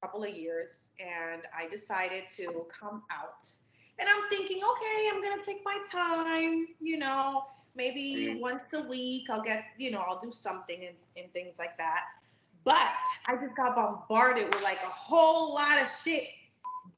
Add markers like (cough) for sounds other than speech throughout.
couple of years and I decided to come out. And I'm thinking, okay, I'm gonna take my time, you know, maybe mm-hmm. once a week I'll get, you know, I'll do something and, and things like that. But I just got bombarded with like a whole lot of shit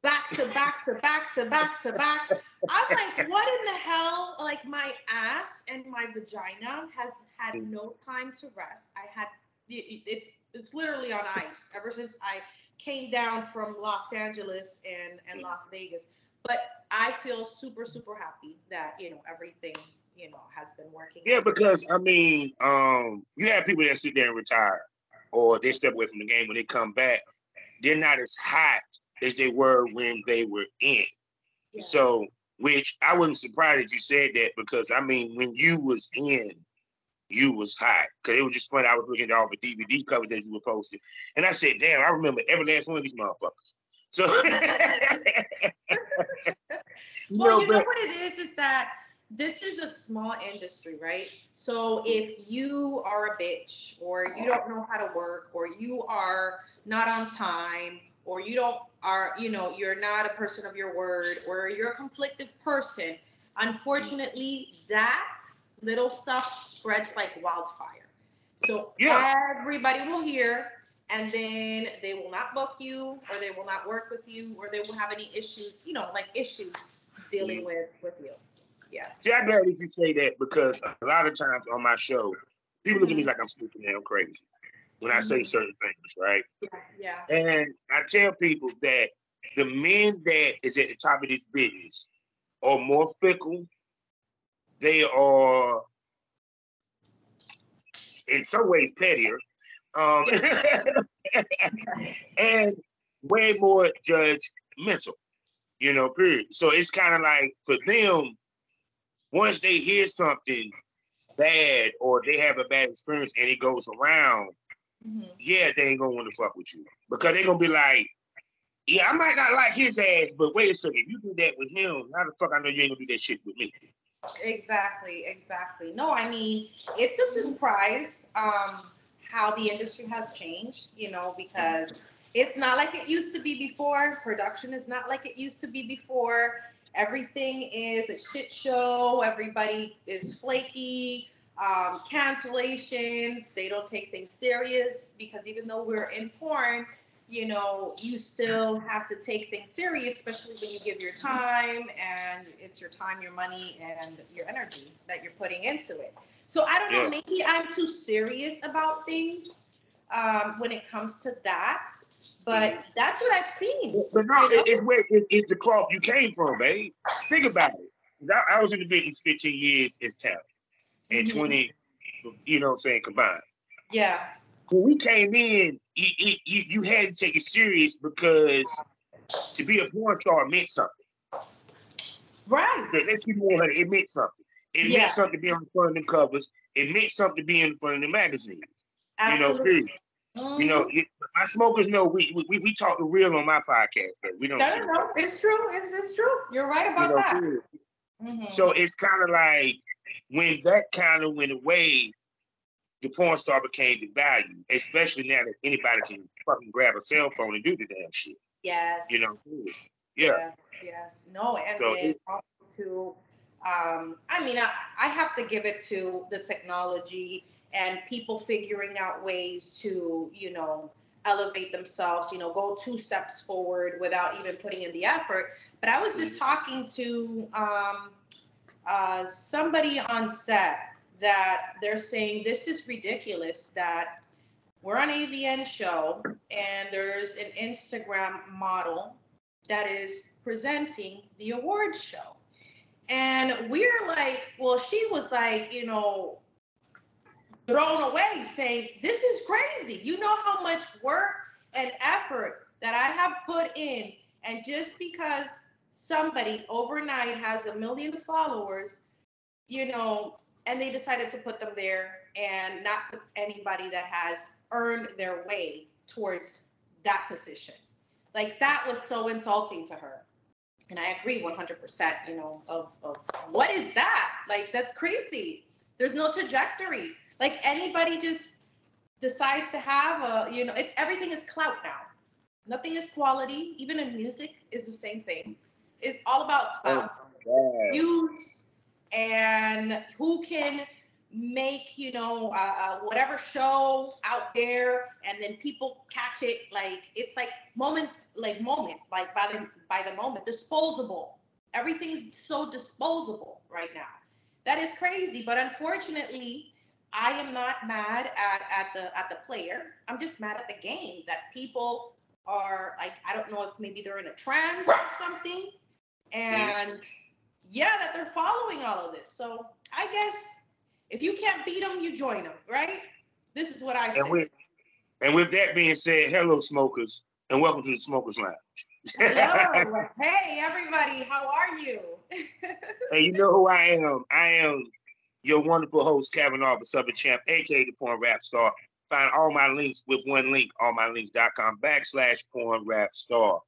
back to back to back to back to back. I'm like, what in the hell? Like my ass and my vagina has had no time to rest. I had it's it's literally on ice ever since I came down from Los Angeles and and Las Vegas. But I feel super super happy that you know everything you know has been working. Yeah, because I mean, um, you have people that sit there and retire, or they step away from the game when they come back. They're not as hot as they were when they were in. Yeah. So, which I wasn't surprised that you said that because I mean, when you was in, you was hot. Cause it was just funny. I was looking at all the DVD covers that you were posting, and I said, "Damn, I remember every last one of these motherfuckers." So, (laughs) well, you know, you know what it is is that this is a small industry, right? So if you are a bitch or you don't know how to work or you are not on time or you don't are you know you're not a person of your word or you're a conflictive person unfortunately that little stuff spreads like wildfire so yeah. everybody will hear and then they will not book you or they will not work with you or they will have any issues you know like issues dealing mm-hmm. with with you yeah see i'm glad that you say that because a lot of times on my show people mm-hmm. look at me mm-hmm. like i'm stupid and i'm crazy when I say mm-hmm. certain things, right? Yeah, yeah. And I tell people that the men that is at the top of this business are more fickle. They are, in some ways, pettier, um, (laughs) and way more judgmental. You know, period. So it's kind of like for them, once they hear something bad or they have a bad experience and it goes around, mm-hmm. yeah, they ain't gonna want to fuck with you because they're gonna be like, yeah, I might not like his ass, but wait a second, you do that with him. How the fuck I know you ain't gonna do that shit with me? Exactly, exactly. No, I mean it's a surprise um, how the industry has changed. You know, because it's not like it used to be before. Production is not like it used to be before. Everything is a shit show. Everybody is flaky um, cancellations. They don't take things serious because even though we're in porn, you know, you still have to take things serious, especially when you give your time and it's your time, your money, and your energy that you're putting into it. So I don't know, maybe I'm too serious about things um, when it comes to that, but that's what I've seen. But no, know? it's where it, it's the cloth you came from, babe. Think about it. I, I was in the business 15 years as talent and mm-hmm. 20, you know what I'm saying, combined. Yeah. When we came in, you, you, you had to take it serious because to be a porn star meant something. Right. Let's be more it meant something. It yeah. meant something to be on the front of the covers. It meant something to be in front of the magazines. Absolutely. You know, Mm-hmm. You know, my smokers know we we, we talk the real on my podcast, but we don't. No, no, no, it's true. It's, it's true. You're right about you know, that. Mm-hmm. So it's kind of like when that kind of went away, the porn star became the value, especially now that anybody can fucking grab a cell phone and do the damn shit. Yes. You know. Yeah. Yes. yes. No, and so then to, um, I mean, I, I have to give it to the technology and people figuring out ways to, you know, elevate themselves, you know, go two steps forward without even putting in the effort. But I was just talking to um, uh, somebody on set that they're saying this is ridiculous that we're on AVN show and there's an Instagram model that is presenting the award show. And we're like, well, she was like, you know, thrown away saying, this is crazy. You know how much work and effort that I have put in. And just because somebody overnight has a million followers, you know, and they decided to put them there and not put anybody that has earned their way towards that position. Like that was so insulting to her. And I agree 100%, you know, of, of what is that? Like, that's crazy. There's no trajectory. Like, anybody just decides to have a, you know, it's everything is clout now. Nothing is quality. Even in music is the same thing. It's all about oh clout, oh, views, and who can make you know uh, uh, whatever show out there and then people catch it like it's like moments like moment like by the by the moment disposable. Everything's so disposable right now. That is crazy but unfortunately i am not mad at at the at the player. I'm just mad at the game that people are like i don't know if maybe they're in a trance or something. And yeah that they're following all of this so i guess if you can't beat them, you join them, right? This is what I and say. With, and with that being said, hello, smokers, and welcome to the Smokers Lounge. hello. (laughs) hey, everybody. How are you? (laughs) hey, you know who I am? I am your wonderful host, Kevin Arbor, Southern Champ, aka the Porn Rap Star. Find all my links with one link, allmylinks.com backslash porn rap star.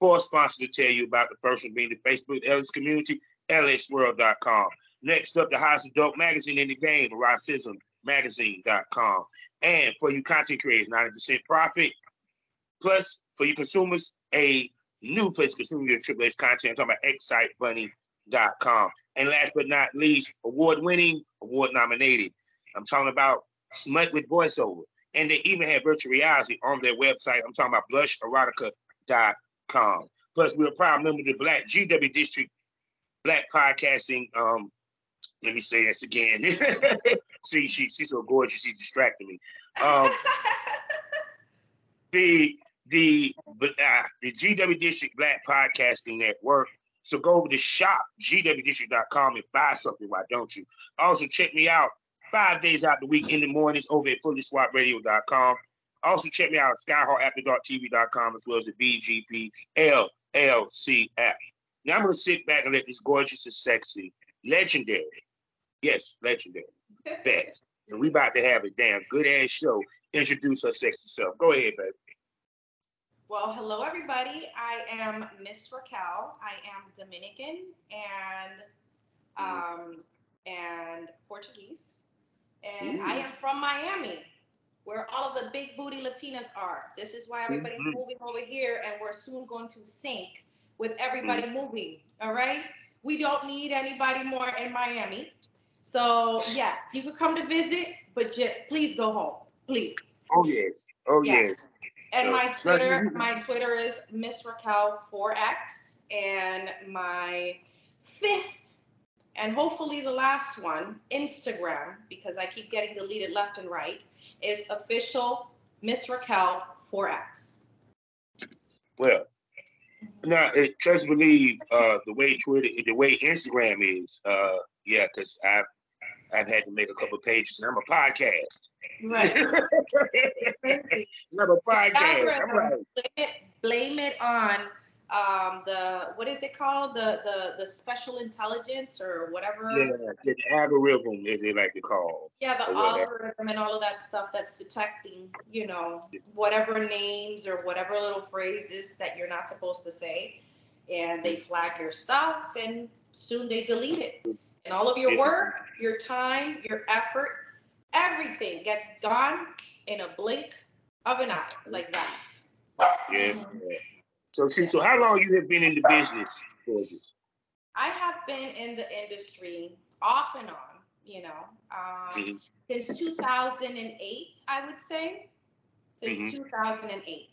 For a sponsor to tell you about the first one being the Facebook LS community, lsswirl.com. Next up, the hottest adult magazine in the game, eroticismmagazine.com. And for you content creators, 90% profit. Plus, for you consumers, a new place to consume your Triple H content. I'm talking about xsitebunny.com. And last but not least, award winning, award nominated. I'm talking about Smut with voiceover. And they even have virtual reality on their website. I'm talking about blusherotica.com. Plus, we're a proud member of the Black GW District Black Podcasting um, let me say this again. (laughs) See, she she's so gorgeous, she distracted me. Um, (laughs) the the uh, the GW District Black Podcasting Network. So go over to shop gwdistrict.com and buy something. Why don't you? Also check me out five days out the week in the mornings over at fullyswapradio.com. Also check me out at skyhawkafterdarktv.com as well as the BGP LLC app. Now I'm gonna sit back and let this gorgeous and sexy, legendary, Yes, legendary. Bet. (laughs) And we about to have a damn good ass show. Introduce her sexy self. Go ahead, baby. Well, hello everybody. I am Miss Raquel. I am Dominican and um, and Portuguese, and Ooh. I am from Miami, where all of the big booty Latinas are. This is why everybody's mm-hmm. moving over here, and we're soon going to sync with everybody mm-hmm. moving. All right. We don't need anybody more in Miami. So yes, you could come to visit, but just please go home, please. Oh yes. Oh yes. yes. And my Twitter, my Twitter is Miss Raquel 4X, and my fifth and hopefully the last one, Instagram, because I keep getting deleted left and right, is official Miss Raquel 4X. Well, now trust believe uh, the way Twitter, the way Instagram is, uh, yeah, because I've I've had to make a couple pages. And I'm a podcast. Right. (laughs) I'm a podcast. I'm right. Blame it, blame it on um, the what is it called? The the the special intelligence or whatever. Yeah, the algorithm, as they like to call. Yeah, the algorithm and all of that stuff that's detecting, you know, whatever names or whatever little phrases that you're not supposed to say, and they flag your stuff, and soon they delete it. And all of your work, your time, your effort, everything gets gone in a blink of an eye, like that. Yes. So, see, so how long you have been in the business? I have been in the industry off and on, you know, um, mm-hmm. since 2008, I would say, since mm-hmm. 2008.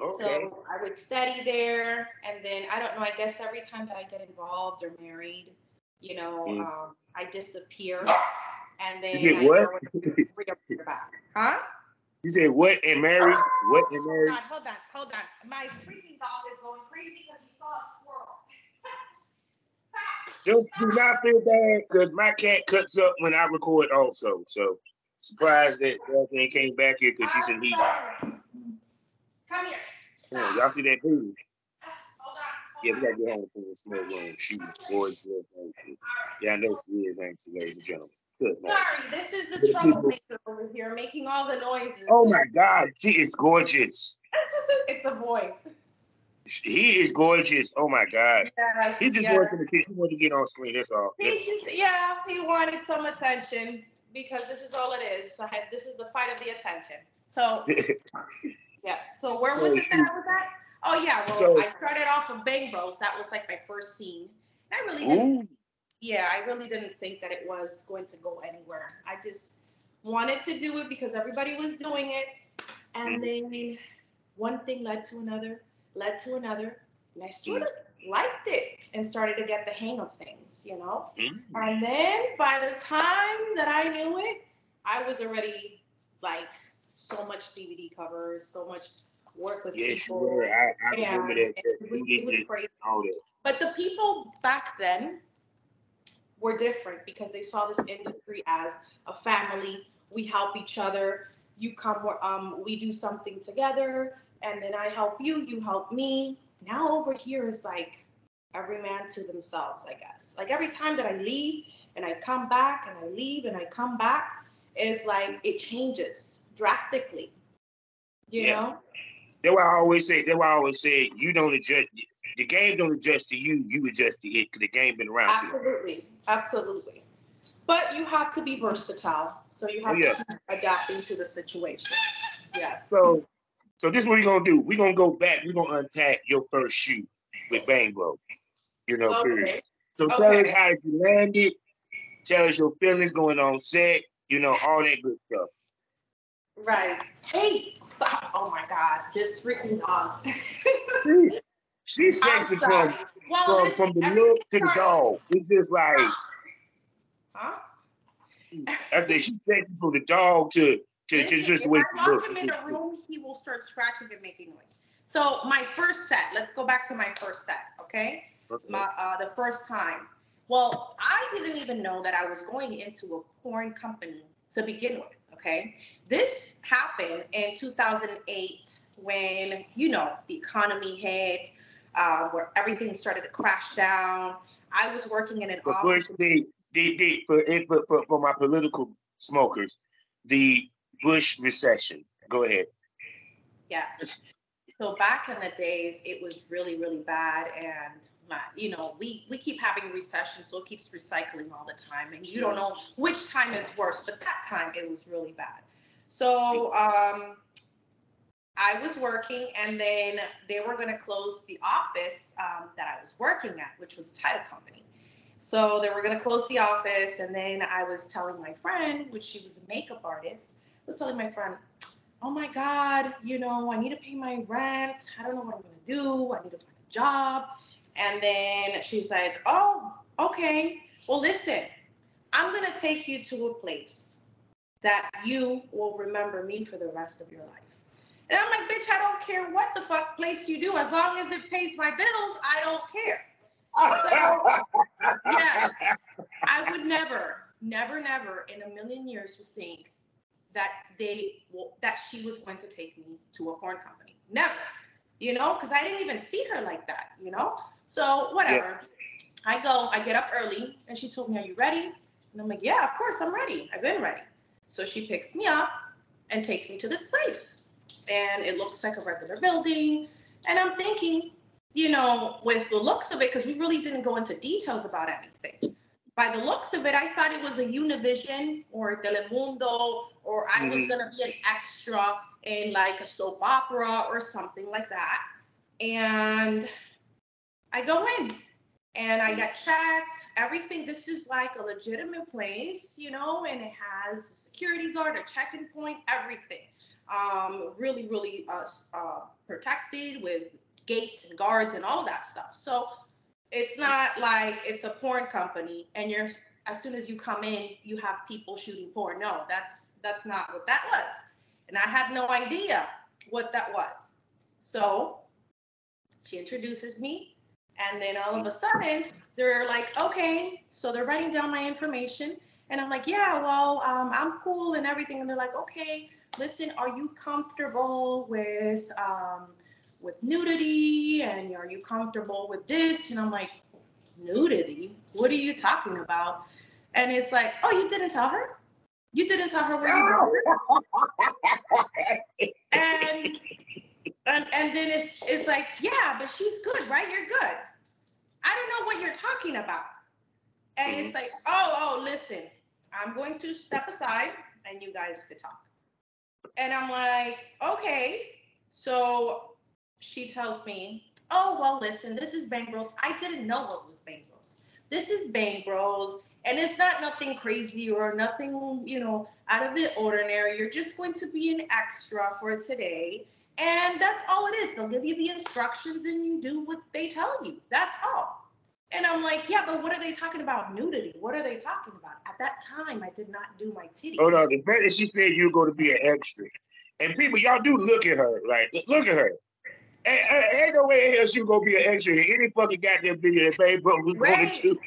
Okay. So I would study there, and then I don't know. I guess every time that I get involved or married, you know, mm. um, I disappear and then you get what? reappear (laughs) back. Huh? You said what and married? What and married? Hold on, hold on, hold on. My freaking dog is going crazy because he saw a squirrel. Stop. Just do not feel bad because my cat cuts up when I record also. So surprised that everything came back here because she's in heat. Come here. Stop. y'all see that dude? Yeah, we gotta get home from the small room. She. Yeah, I know she is, ain't she, ladies and gentlemen? Good, Sorry, this is the troublemaker over here making all the noises. Oh my God, she is gorgeous. (laughs) it's a boy. He is gorgeous. Oh my God. Yes, he just yes. wants to He wanted to get on screen. That's all. He just, yeah, he wanted some attention because this is all it is. So this is the fight of the attention. So (laughs) Yeah. So where was it that I was at? Oh yeah. Well, so, I started off with Bang Bros. That was like my first scene. I really didn't. Ooh. Yeah, I really didn't think that it was going to go anywhere. I just wanted to do it because everybody was doing it, and mm-hmm. then one thing led to another, led to another, and I sort of liked it and started to get the hang of things, you know. Mm-hmm. And then by the time that I knew it, I was already like so much DVD covers, so much work with yeah, people. Sure. I, I remember that. It was, it was crazy. But the people back then were different because they saw this industry as a family. We help each other. You come, um, we do something together, and then I help you. You help me. Now over here is like every man to themselves, I guess. Like every time that I leave and I come back and I leave and I come back, it's like it changes drastically. You yeah. know? That's why I always say, that's why I always say you don't adjust the game don't adjust to you, you adjust to it because the game been around. Absolutely. Absolutely. But you have to be versatile. So you have oh, yeah. to keep adapting to the situation. Yes. So so this is what we're gonna do. We're gonna go back, we're gonna unpack your first shoot with Bang Bros. You know, okay. period. So tell okay. us how did you land it, tell us your feelings going on set, you know, all that good stuff. Right. Hey, stop. Oh my God, this freaking (laughs) dog. She's sexy from, well, from, from the look to the dog. It's just like, huh? I said she's sexy from the dog to to, to just the way she looks. If I lock him in a room, he will start scratching and making noise. So my first set. Let's go back to my first set. Okay. My uh, the first time. Well, I didn't even know that I was going into a porn company to begin with. Okay. This happened in 2008 when you know the economy hit, uh, where everything started to crash down. I was working in an but office. Bush, the, the, the, for, for, for, for my political smokers, the Bush recession. Go ahead. Yes. So back in the days, it was really, really bad, and my, you know, we we keep having recession, so it keeps recycling all the time, and you don't know which time is worse. But that time, it was really bad. So um, I was working, and then they were going to close the office um, that I was working at, which was a title company. So they were going to close the office, and then I was telling my friend, which she was a makeup artist, I was telling my friend, "Oh my God, you know, I need to pay my rent. I don't know what I'm going to do. I need to find a job." And then she's like, "Oh, okay. Well, listen, I'm going to take you to a place that you will remember me for the rest of your life." And I'm like, bitch, I don't care what the fuck place you do. As long as it pays my bills, I don't care. Oh, so, (laughs) yes, I would never, never, never in a million years would think that they that she was going to take me to a porn company. Never. You know, because I didn't even see her like that, you know? So whatever. Yeah. I go, I get up early and she told me, Are you ready? And I'm like, Yeah, of course I'm ready. I've been ready. So she picks me up and takes me to this place and it looks like a regular building. And I'm thinking, you know, with the looks of it, because we really didn't go into details about anything. By the looks of it, I thought it was a Univision or Telemundo, or I mm-hmm. was gonna be an extra in like a soap opera or something like that. And I go in and I got checked. Everything. This is like a legitimate place, you know, and it has a security guard, a check-in point, everything um, really, really uh, uh, protected with gates and guards and all that stuff. So it's not like it's a porn company and you're as soon as you come in, you have people shooting porn. No, that's that's not what that was. And I had no idea what that was. So she introduces me, and then all of a sudden they're like, okay, so they're writing down my information. And I'm like, yeah, well, um, I'm cool and everything. And they're like, okay, listen, are you comfortable with um, with nudity? And are you comfortable with this? And I'm like, nudity? What are you talking about? And it's like, oh, you didn't tell her? You didn't tell her where you were? (laughs) and, and and then it's it's like, yeah, but she's good, right? You're good. I don't know what you're talking about. And mm-hmm. it's like, oh, oh, listen, I'm going to step aside and you guys could talk. And I'm like, okay. So she tells me, "Oh well, listen, this is Bang Bros. I didn't know what was Bang Bros. This is Bang Bros." And it's not nothing crazy or nothing, you know, out of the ordinary. You're just going to be an extra for today. And that's all it is. They'll give you the instructions and you do what they tell you. That's all. And I'm like, yeah, but what are they talking about? Nudity. What are they talking about? At that time, I did not do my titties. Oh no, The fact that she said you're going to be an extra. And people, y'all do look at her. Like, look at her. Ain't, ain't no way in hell she gonna be an extra in any fucking goddamn video that Babe was going to.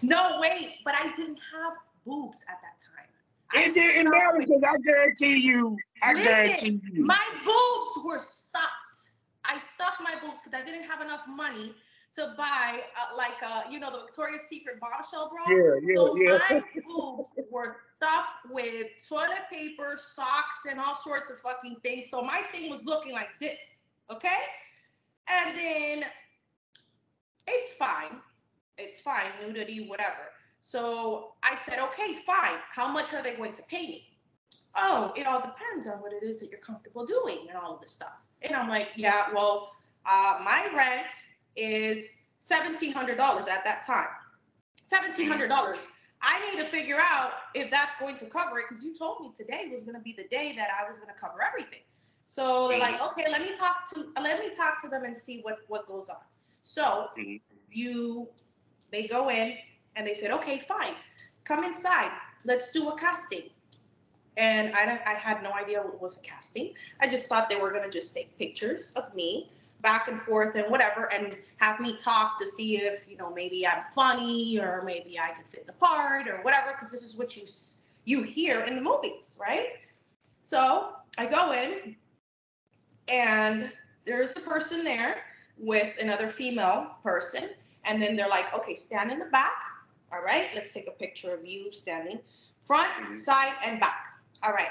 No, wait, but I didn't have boobs at that time. It didn't matter because I guarantee you, I Listen, guarantee you. My boobs were stuffed. I stuffed my boobs because I didn't have enough money to buy uh, like uh, you know the Victoria's Secret bombshell bra. Yeah, yeah, so yeah. My (laughs) boobs were stuffed with toilet paper, socks, and all sorts of fucking things. So my thing was looking like this, okay? And then it's fine, it's fine, nudity, whatever. So I said, okay, fine. How much are they going to pay me? Oh, it all depends on what it is that you're comfortable doing and all of this stuff. And I'm like, yeah, well, uh, my rent is $1,700 at that time. $1,700. I need to figure out if that's going to cover it because you told me today was going to be the day that I was going to cover everything. So they're like, okay, let me talk to let me talk to them and see what what goes on. So mm-hmm. you they go in and they said, okay, fine, come inside, let's do a casting. And I I had no idea what was a casting. I just thought they were gonna just take pictures of me back and forth and whatever and have me talk to see if you know maybe i'm funny or maybe i can fit the part or whatever because this is what you you hear in the movies right? So i go in and there's a person there with another female person and then they're like okay stand in the back all right? Let's take a picture of you standing front mm-hmm. side and back all right?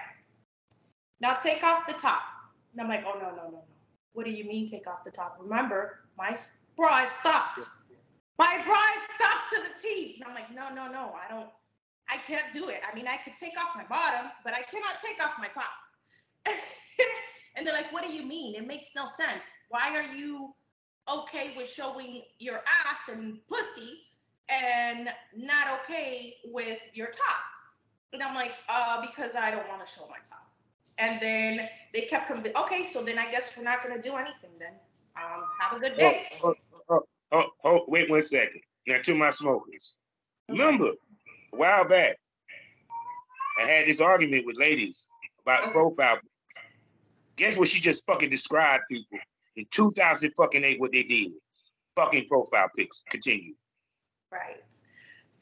Now take off the top. And i'm like oh no no no no what do you mean take off the top? Remember, my bra stops. My bra stops to the teeth. And I'm like, no, no, no, I don't, I can't do it. I mean, I could take off my bottom, but I cannot take off my top. (laughs) and they're like, what do you mean? It makes no sense. Why are you okay with showing your ass and pussy and not okay with your top? And I'm like, uh, because I don't want to show my top. And then they kept coming. Okay, so then I guess we're not gonna do anything then. Um, have a good day. Oh, oh, oh, oh, wait one second. Now to my smokers. Remember, a while back, I had this argument with ladies about okay. profile pics. Guess what she just fucking described people in 2000 fucking eight what they did. Fucking profile pics. Continue. Right.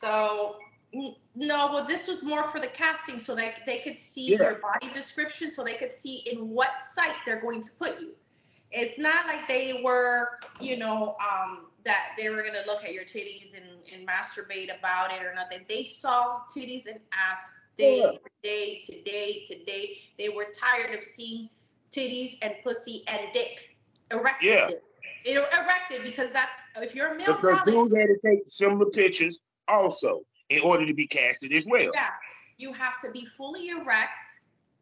So no, well, this was more for the casting so that they could see yeah. your body description, so they could see in what site they're going to put you. It's not like they were, you know, um, that they were gonna look at your titties and, and masturbate about it or nothing. They saw titties and ass day yeah. to day to day to day. They were tired of seeing titties and pussy and dick erected. Yeah. It erected because that's if you're a male. Because dudes had to take similar pictures also in order to be casted as well. Yeah, you have to be fully erect,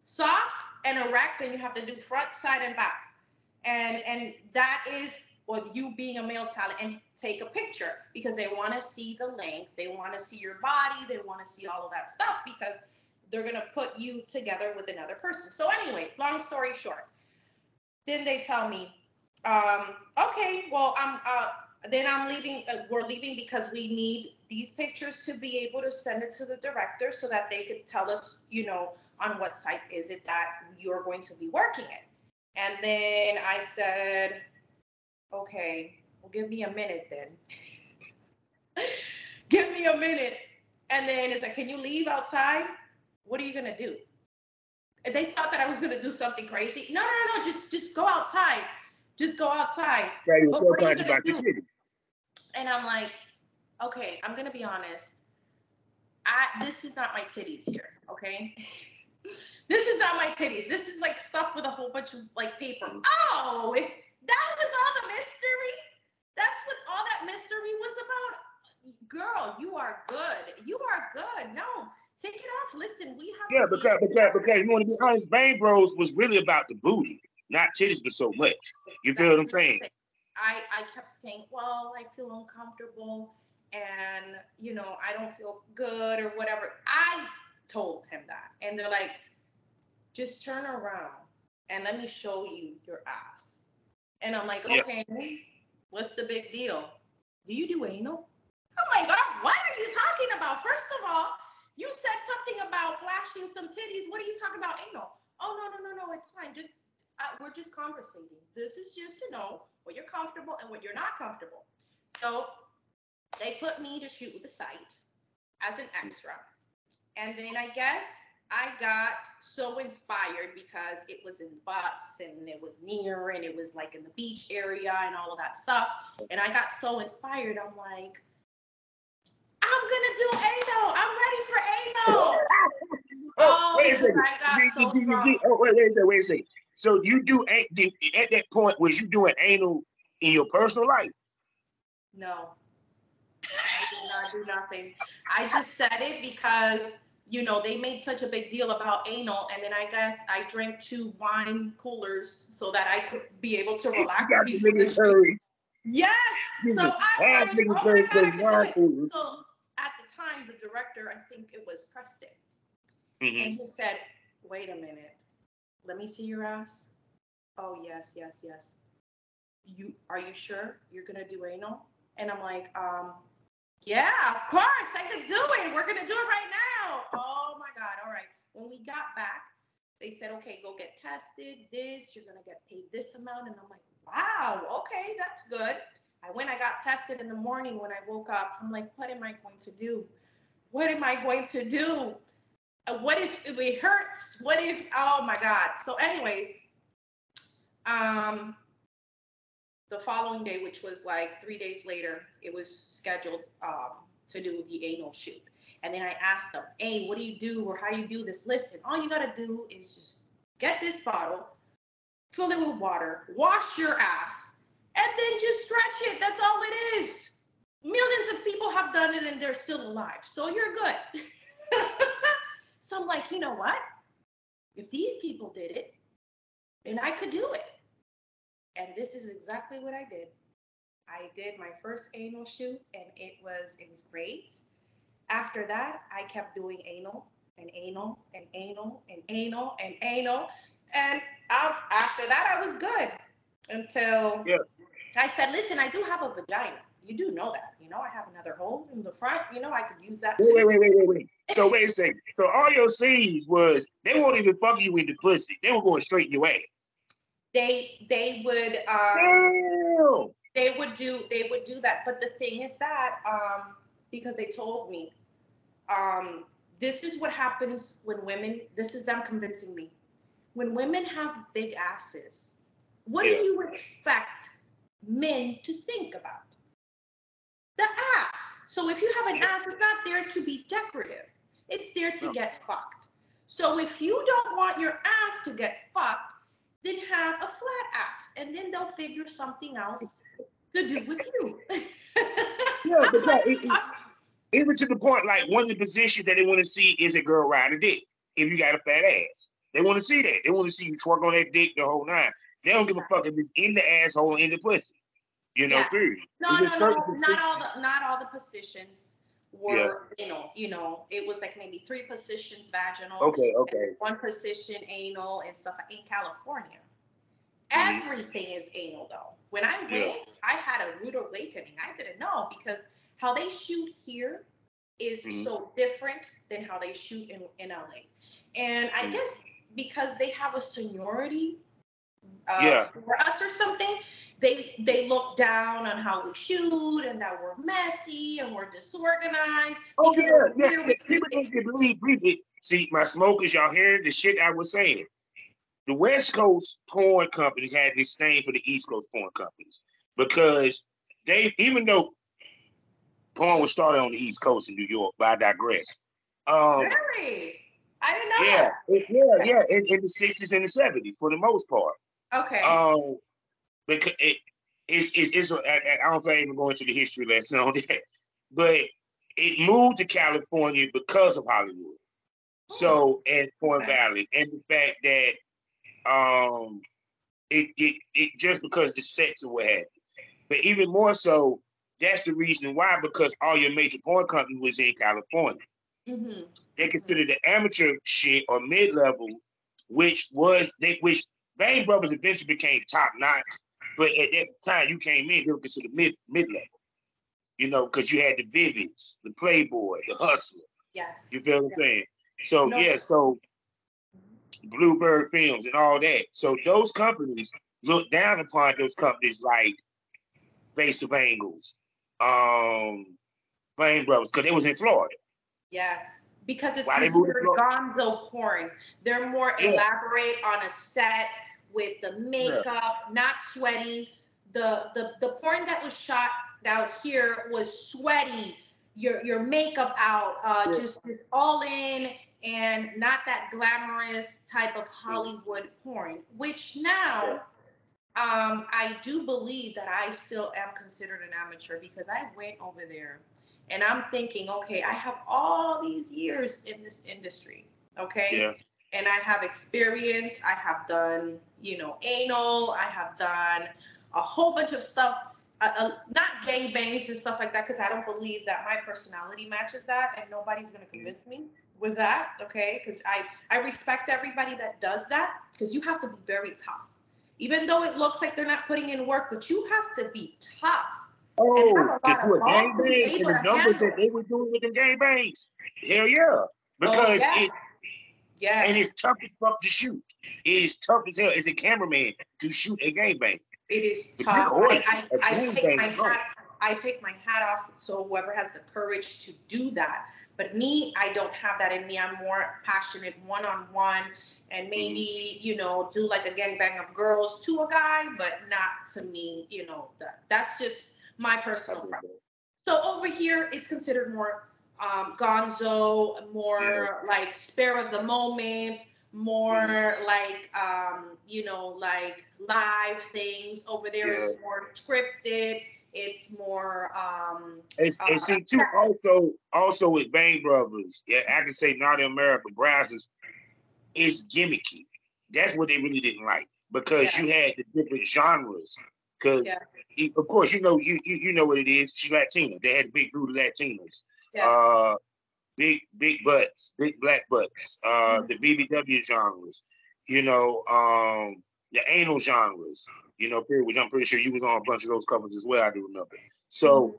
soft and erect, and you have to do front, side, and back. And and that is with you being a male talent and take a picture because they want to see the length, they want to see your body, they want to see all of that stuff because they're gonna put you together with another person. So, anyways, long story short, then they tell me, um, okay, well, I'm uh, then I'm leaving. Uh, we're leaving because we need these pictures to be able to send it to the director so that they could tell us, you know, on what site is it that you're going to be working in. And then I said, okay, well, give me a minute then. (laughs) give me a minute. And then it's like, can you leave outside? What are you gonna do? And they thought that I was gonna do something crazy. No, no, no, just just go outside. Just go outside. Tell you about the city. And I'm like, okay, I'm gonna be honest. I this is not my titties here, okay? (laughs) this is not my titties. This is like stuff with a whole bunch of like paper. Oh, if that was all the mystery. That's what all that mystery was about. Girl, you are good. You are good. No, take it off. Listen, we have. Yeah, because because because you want to be honest, Bang Bros was really about the booty. not titties, but so much. You feel what I'm saying? I, I kept saying, well, I feel uncomfortable and, you know, I don't feel good or whatever. I told him that. And they're like, just turn around and let me show you your ass. And I'm like, okay, what's the big deal? Do you do anal? Oh my God, what are you talking about? First of all, you said something about flashing some titties. What are you talking about anal? Oh, no, no, no, no, it's fine. Just, uh, we're just conversating. This is just to know what you're comfortable and what you're not comfortable. So they put me to shoot with the site as an extra. And then I guess I got so inspired because it was in bus and it was near and it was like in the beach area and all of that stuff. And I got so inspired. I'm like, I'm gonna do anal. I'm ready for anal. (laughs) oh, wait a second. So oh, wait, wait a second. Wait a second. So you do at that point was you doing anal in your personal life? No, I do nothing. I just said it because you know, they made such a big deal about anal, and then I guess I drank two wine coolers so that I could be able to relax. Yes. So I wanted, oh God, I So at the time, the director, I think it was Preston, mm-hmm. and he said, "Wait a minute, let me see your ass." Oh yes, yes, yes. You are you sure you're gonna do anal? And I'm like, um, yeah, of course, I could do it. We're gonna do it right now. Oh my God. All right. When we got back, they said, okay, go get tested. This, you're gonna get paid this amount. And I'm like, wow, okay, that's good. I went, I got tested in the morning when I woke up. I'm like, what am I going to do? What am I going to do? Uh, what if it hurts? What if, oh my God. So, anyways, um, the following day, which was like three days later, it was scheduled um, to do the anal shoot. And then I asked them, hey, what do you do or how you do this? Listen, all you gotta do is just get this bottle, fill it with water, wash your ass, and then just stretch it. That's all it is. Millions of people have done it and they're still alive. So you're good. (laughs) so I'm like, you know what? If these people did it, and I could do it. And this is exactly what I did. I did my first anal shoot and it was it was great. After that, I kept doing anal and anal and anal and anal and anal. And after that, I was good until yeah. I said, listen, I do have a vagina. You do know that. You know, I have another hole in the front. You know, I could use that. Wait, wait, wait, wait, wait. So wait a second. So all your scenes was they won't even fuck you with the pussy. They were going straight your ass they they would um, they would do they would do that. But the thing is that um, because they told me um, this is what happens when women. This is them convincing me. When women have big asses, what yeah. do you expect men to think about? The ass. So if you have an ass, it's not there to be decorative. It's there to get fucked. So if you don't want your ass to get fucked, then have a flat ass, and then they'll figure something else to do with you. (laughs) yeah, because it, it, (laughs) even to the point, like one of the positions that they want to see is a girl ride a dick. If you got a fat ass, they want to see that. They want to see you twerk on that dick the whole nine. They don't give a fuck if it's in the asshole in the pussy. You know, yeah. period. No, no, no, not all the not all the positions were, yeah. you know, you know, it was like maybe three positions vaginal. Okay, okay. One position anal and stuff in California. Mm-hmm. Everything is anal though. When I went, yeah. I had a rude awakening. I didn't know because how they shoot here is mm-hmm. so different than how they shoot in, in LA. And I mm-hmm. guess because they have a seniority uh, yeah. for us or something, they they look down on how we shoot and that we're messy and we're disorganized. Oh yeah, yeah. People need to believe, believe See, my smokers, y'all hear the shit I was saying. The West Coast porn companies had this thing for the East Coast porn companies because they, even though porn was started on the East Coast in New York, but I digress. Um, really? I didn't know. Yeah, it, yeah, yeah, in, in, the '60s and the '70s for the most part. Okay. Um, because it, it's, it, it's, I, I don't think I even go into the history lesson on that, (laughs) but it moved to California because of Hollywood. So, and Porn Valley, and the fact that um, It, it, it just because the sets are what have But even more so, that's the reason why, because all your major porn companies was in California. Mm-hmm. They consider the amateur shit or mid level, which was they which Bang Brothers eventually became top notch, but at that time you came in, they were considered mid mid level. You know, because you had the Vivids, the Playboy, the Hustler. Yes. You feel what I'm saying? So no. yeah, so Bluebird Films and all that. So those companies look down upon those companies like Face of Angles, um, Bang Brothers, because they was in Florida. Yes, because it's Why considered gonzo porn. They're more yeah. elaborate on a set with the makeup, yeah. not sweating. The, the the porn that was shot out here was sweaty. Your your makeup out, uh, yeah. just, just all in and not that glamorous type of Hollywood porn, which now um, I do believe that I still am considered an amateur because I went over there and I'm thinking, okay, I have all these years in this industry, okay? Yeah. And I have experience. I have done, you know, anal. I have done a whole bunch of stuff, uh, uh, not gang bangs and stuff like that, because I don't believe that my personality matches that, and nobody's gonna convince me with that, okay? Because I I respect everybody that does that, because you have to be very tough. Even though it looks like they're not putting in work, but you have to be tough Oh, to do a gang bang and the numbers that they were doing with the gang bangs. Hell yeah. Oh, because oh, yeah. it yeah. And it's tough as fuck to shoot. It is tough as hell as a cameraman to shoot a gang bang. It is tough. I, I, I take my hat I take my hat off so whoever has the courage to do that. But me, I don't have that in me. I'm more passionate one on one and mm-hmm. maybe, you know, do like a gangbang of girls to a guy, but not to me, you know, that that's just my personal preference. So over here, it's considered more um, gonzo, more like spare of the moment, more mm-hmm. like um, you know, like live things. Over there is more scripted. It's more. Um, it's, uh, and see too. Also, also with Bang Brothers, yeah, I can say Naughty America Brazzers, it's gimmicky. That's what they really didn't like because yeah. you had the different genres. Because yeah of course, you know you, you you know what it is. She's Latina. They had big booty Latinas. Yeah. Uh, big big butts, big black butts. Uh, mm-hmm. the BBW genres. You know, um, the anal genres. You know, period. Which I'm pretty sure you was on a bunch of those covers as well. I do remember. So. Mm-hmm.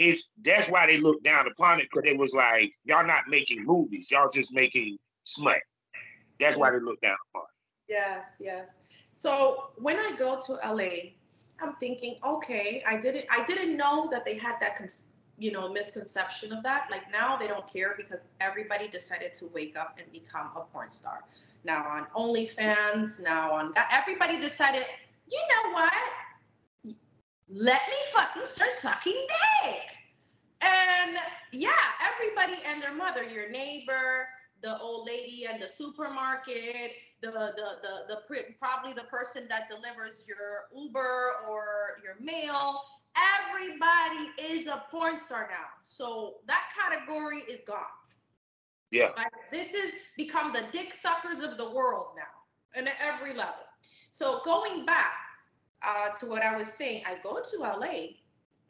It's that's why they looked down upon it because it was like y'all not making movies, y'all just making smut. That's why they looked down upon it. Yes, yes. So when I go to LA, I'm thinking, okay, I didn't I didn't know that they had that cons- you know misconception of that. Like now they don't care because everybody decided to wake up and become a porn star. Now on OnlyFans, now on everybody decided, you know what? Let me fucking start sucking dick. And yeah, everybody and their mother, your neighbor, the old lady at the supermarket, the the the, the probably the person that delivers your Uber or your mail. Everybody is a porn star now. So that category is gone. Yeah. Like, this has become the dick suckers of the world now, and at every level. So going back uh, to what I was saying, I go to LA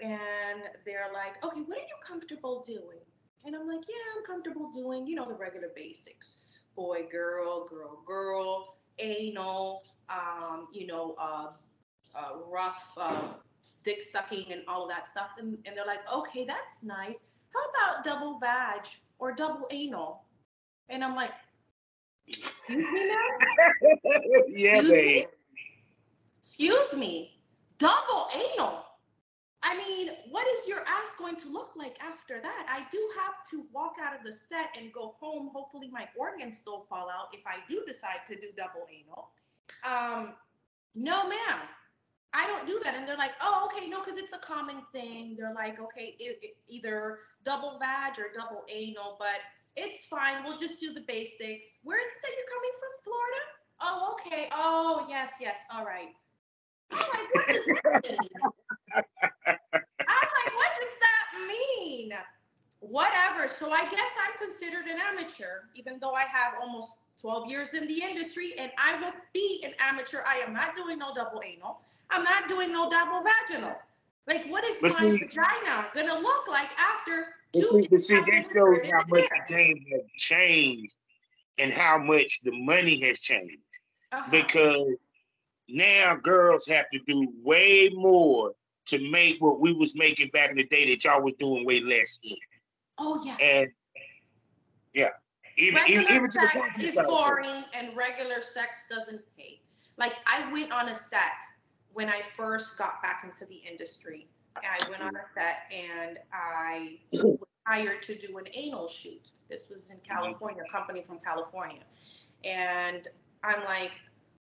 and they're like, okay, what are you comfortable doing? And I'm like, yeah, I'm comfortable doing, you know, the regular basics boy, girl, girl, girl, anal, um, you know, uh, uh, rough uh, dick sucking and all of that stuff. And, and they're like, okay, that's nice. How about double vag or double anal? And I'm like, excuse me now? (laughs) yeah, excuse babe. Me? Excuse me, double anal. I mean, what is your ass going to look like after that? I do have to walk out of the set and go home. Hopefully, my organs still fall out if I do decide to do double anal. Um, no, ma'am, I don't do that. And they're like, oh, okay, no, because it's a common thing. They're like, okay, it, it, either double vag or double anal, but it's fine. We'll just do the basics. Where is it that you're coming from? Florida? Oh, okay. Oh, yes, yes. All right. I'm like, what does that (laughs) mean? I'm like, what does that mean? Whatever. So I guess I'm considered an amateur, even though I have almost 12 years in the industry, and I will be an amateur. I am not doing no double anal. I'm not doing no double vaginal. Like, what is but my see, vagina gonna look like after? But see, but see that shows how much the game has changed and how much the money has changed. Uh-huh. Because now girls have to do way more to make what we was making back in the day that y'all was doing way less in. Oh yeah. And yeah. Even, regular even, even sex is boring and regular sex doesn't pay. Like I went on a set when I first got back into the industry. I went on a set and I was hired to do an anal shoot. This was in mm-hmm. California, a company from California. And I'm like,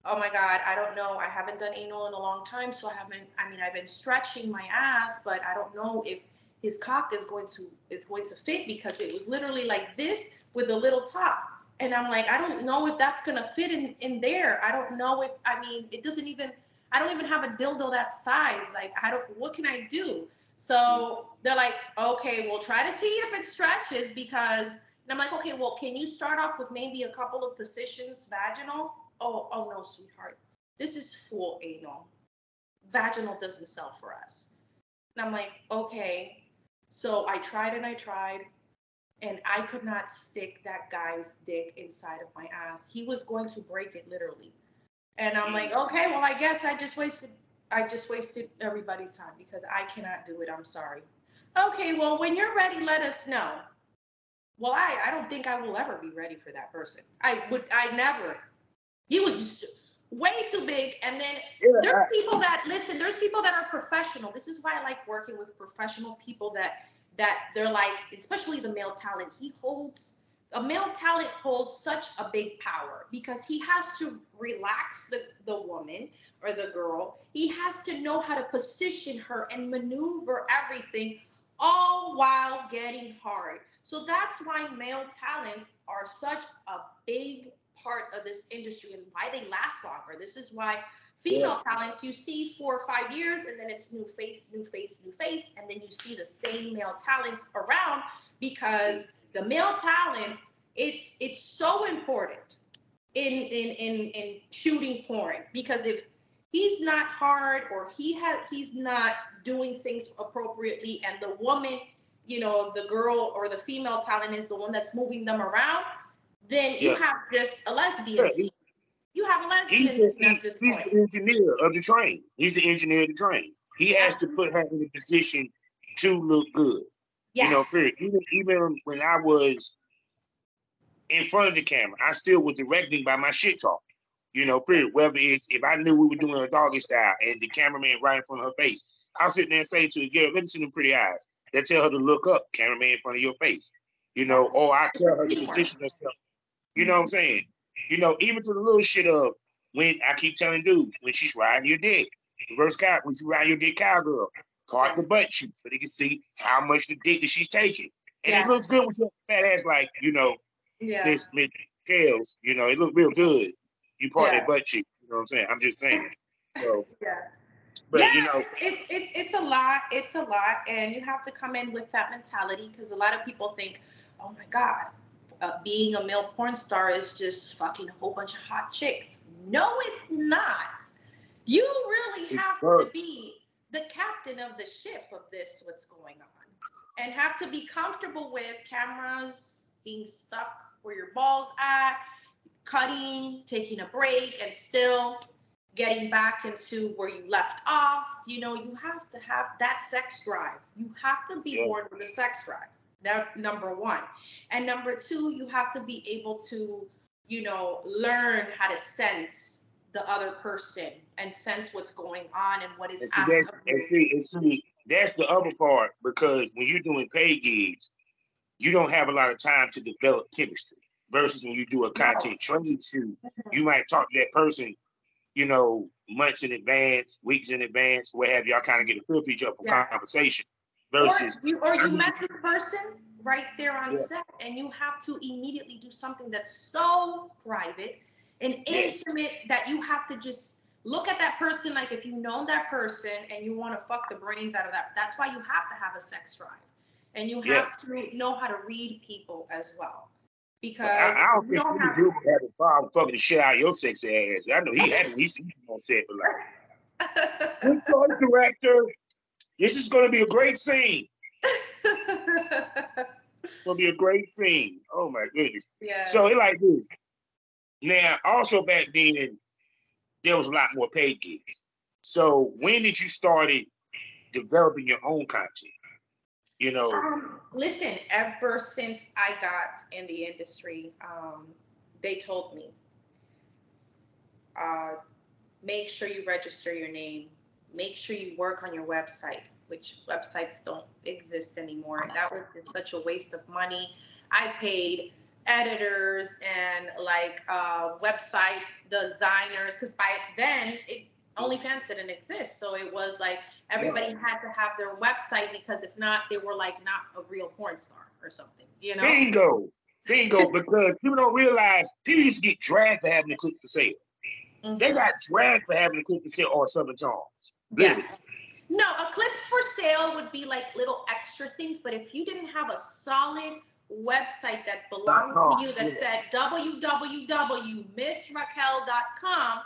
oh my God, I don't know. I haven't done anal in a long time. So I haven't, I mean, I've been stretching my ass, but I don't know if his cock is going to is going to fit because it was literally like this with a little top. And I'm like, I don't know if that's gonna fit in in there. I don't know if I mean it doesn't even I don't even have a dildo that size. Like I don't what can I do? So mm-hmm. they're like, okay, we'll try to see if it stretches because and I'm like, okay, well, can you start off with maybe a couple of positions vaginal? Oh, oh no, sweetheart. This is full anal. Vaginal doesn't sell for us. And I'm like, okay. So I tried and I tried, and I could not stick that guy's dick inside of my ass. He was going to break it literally. And I'm like, okay, well, I guess I just wasted I just wasted everybody's time because I cannot do it. I'm sorry. Okay, well, when you're ready, let us know. Well, I, I don't think I will ever be ready for that person. I would I never. He was way too big. And then yeah, there's people that listen, there's people that are professional. This is why I like working with professional people that that they're like, especially the male talent, he holds a male talent holds such a big power because he has to relax the, the woman or the girl. He has to know how to position her and maneuver everything all while getting hard. So that's why male talents are such a big part of this industry and why they last longer. This is why female yeah. talents you see four or five years and then it's new face, new face, new face, and then you see the same male talents around because the male talents it's it's so important in in in in shooting porn because if he's not hard or he has he's not doing things appropriately and the woman you know the girl or the female talent is the one that's moving them around then yeah. you have just a lesbian. Yeah, you have a lesbian he's, the, he's the engineer of the train. He's the engineer of the train. He has to put her in a position to look good yes. you know period. even, even when i was in front of the camera. I still was directing by my shit talk. You know, period. Whether it's if I knew we were doing a doggy style and the cameraman right in front of her face, I'll sit there and say to her, girl, let me see them pretty eyes. That tell her to look up, cameraman in front of your face. You know, or I tell her to position herself. You know what I'm saying? You know, even to the little shit of when I keep telling dudes when she's riding your dick, reverse cow when she's riding your dick cowgirl, cart the butt cheek so they can see how much the dick that she's taking. And yeah. it looks good with your fat ass like, you know, yeah. this mid scales, you know, it looked real good. You part yeah. that butt cheek, you know what I'm saying? I'm just saying. So yeah. But yeah, you know, it's, it's it's a lot. It's a lot, and you have to come in with that mentality because a lot of people think, oh my god, uh, being a male porn star is just fucking a whole bunch of hot chicks. No, it's not. You really it's have to be the captain of the ship of this, what's going on, and have to be comfortable with cameras being stuck where your ball's at, cutting, taking a break, and still getting back into where you left off. You know, you have to have that sex drive. You have to be born with a sex drive. That number one. And number two, you have to be able to, you know, learn how to sense the other person and sense what's going on and what is and see, that's, and see, and see, that's the other part because when you're doing pay gigs, you don't have a lot of time to develop chemistry versus when you do a content training shoot, you might talk to that person, you know, months in advance, weeks in advance, where have y'all kind of get a feel for each other for yeah. conversation. Versus or you, or you met the person right there on yeah. set and you have to immediately do something that's so private and yes. intimate that you have to just look at that person like if you know that person and you want to fuck the brains out of that that's why you have to have a sex drive and you have yeah. to know how to read people as well because I, I don't think don't have, do have a problem fucking the shit out of your sexy ass. I know he had at least on set, but like, (laughs) director. This is going to be a great scene. it's going to be a great scene. Oh my goodness. Yeah. So it like this. Now, also back then, there was a lot more paid gigs. So when did you started developing your own content? You know. Um, listen, ever since I got in the industry, um, they told me, uh, make sure you register your name. Make sure you work on your website, which websites don't exist anymore. That was just such a waste of money. I paid editors and like uh, website designers because by then it, OnlyFans didn't exist, so it was like everybody yeah. had to have their website because if not, they were like not a real porn star or something. You know? Bingo, bingo. (laughs) because people don't realize people used to get dragged for having to click for sale. Mm-hmm. They got dragged for having to click for sale or Southern Charms. Yes. No, a clip for sale would be like little extra things, but if you didn't have a solid website that belonged to you that yeah. said www.missraquel.com,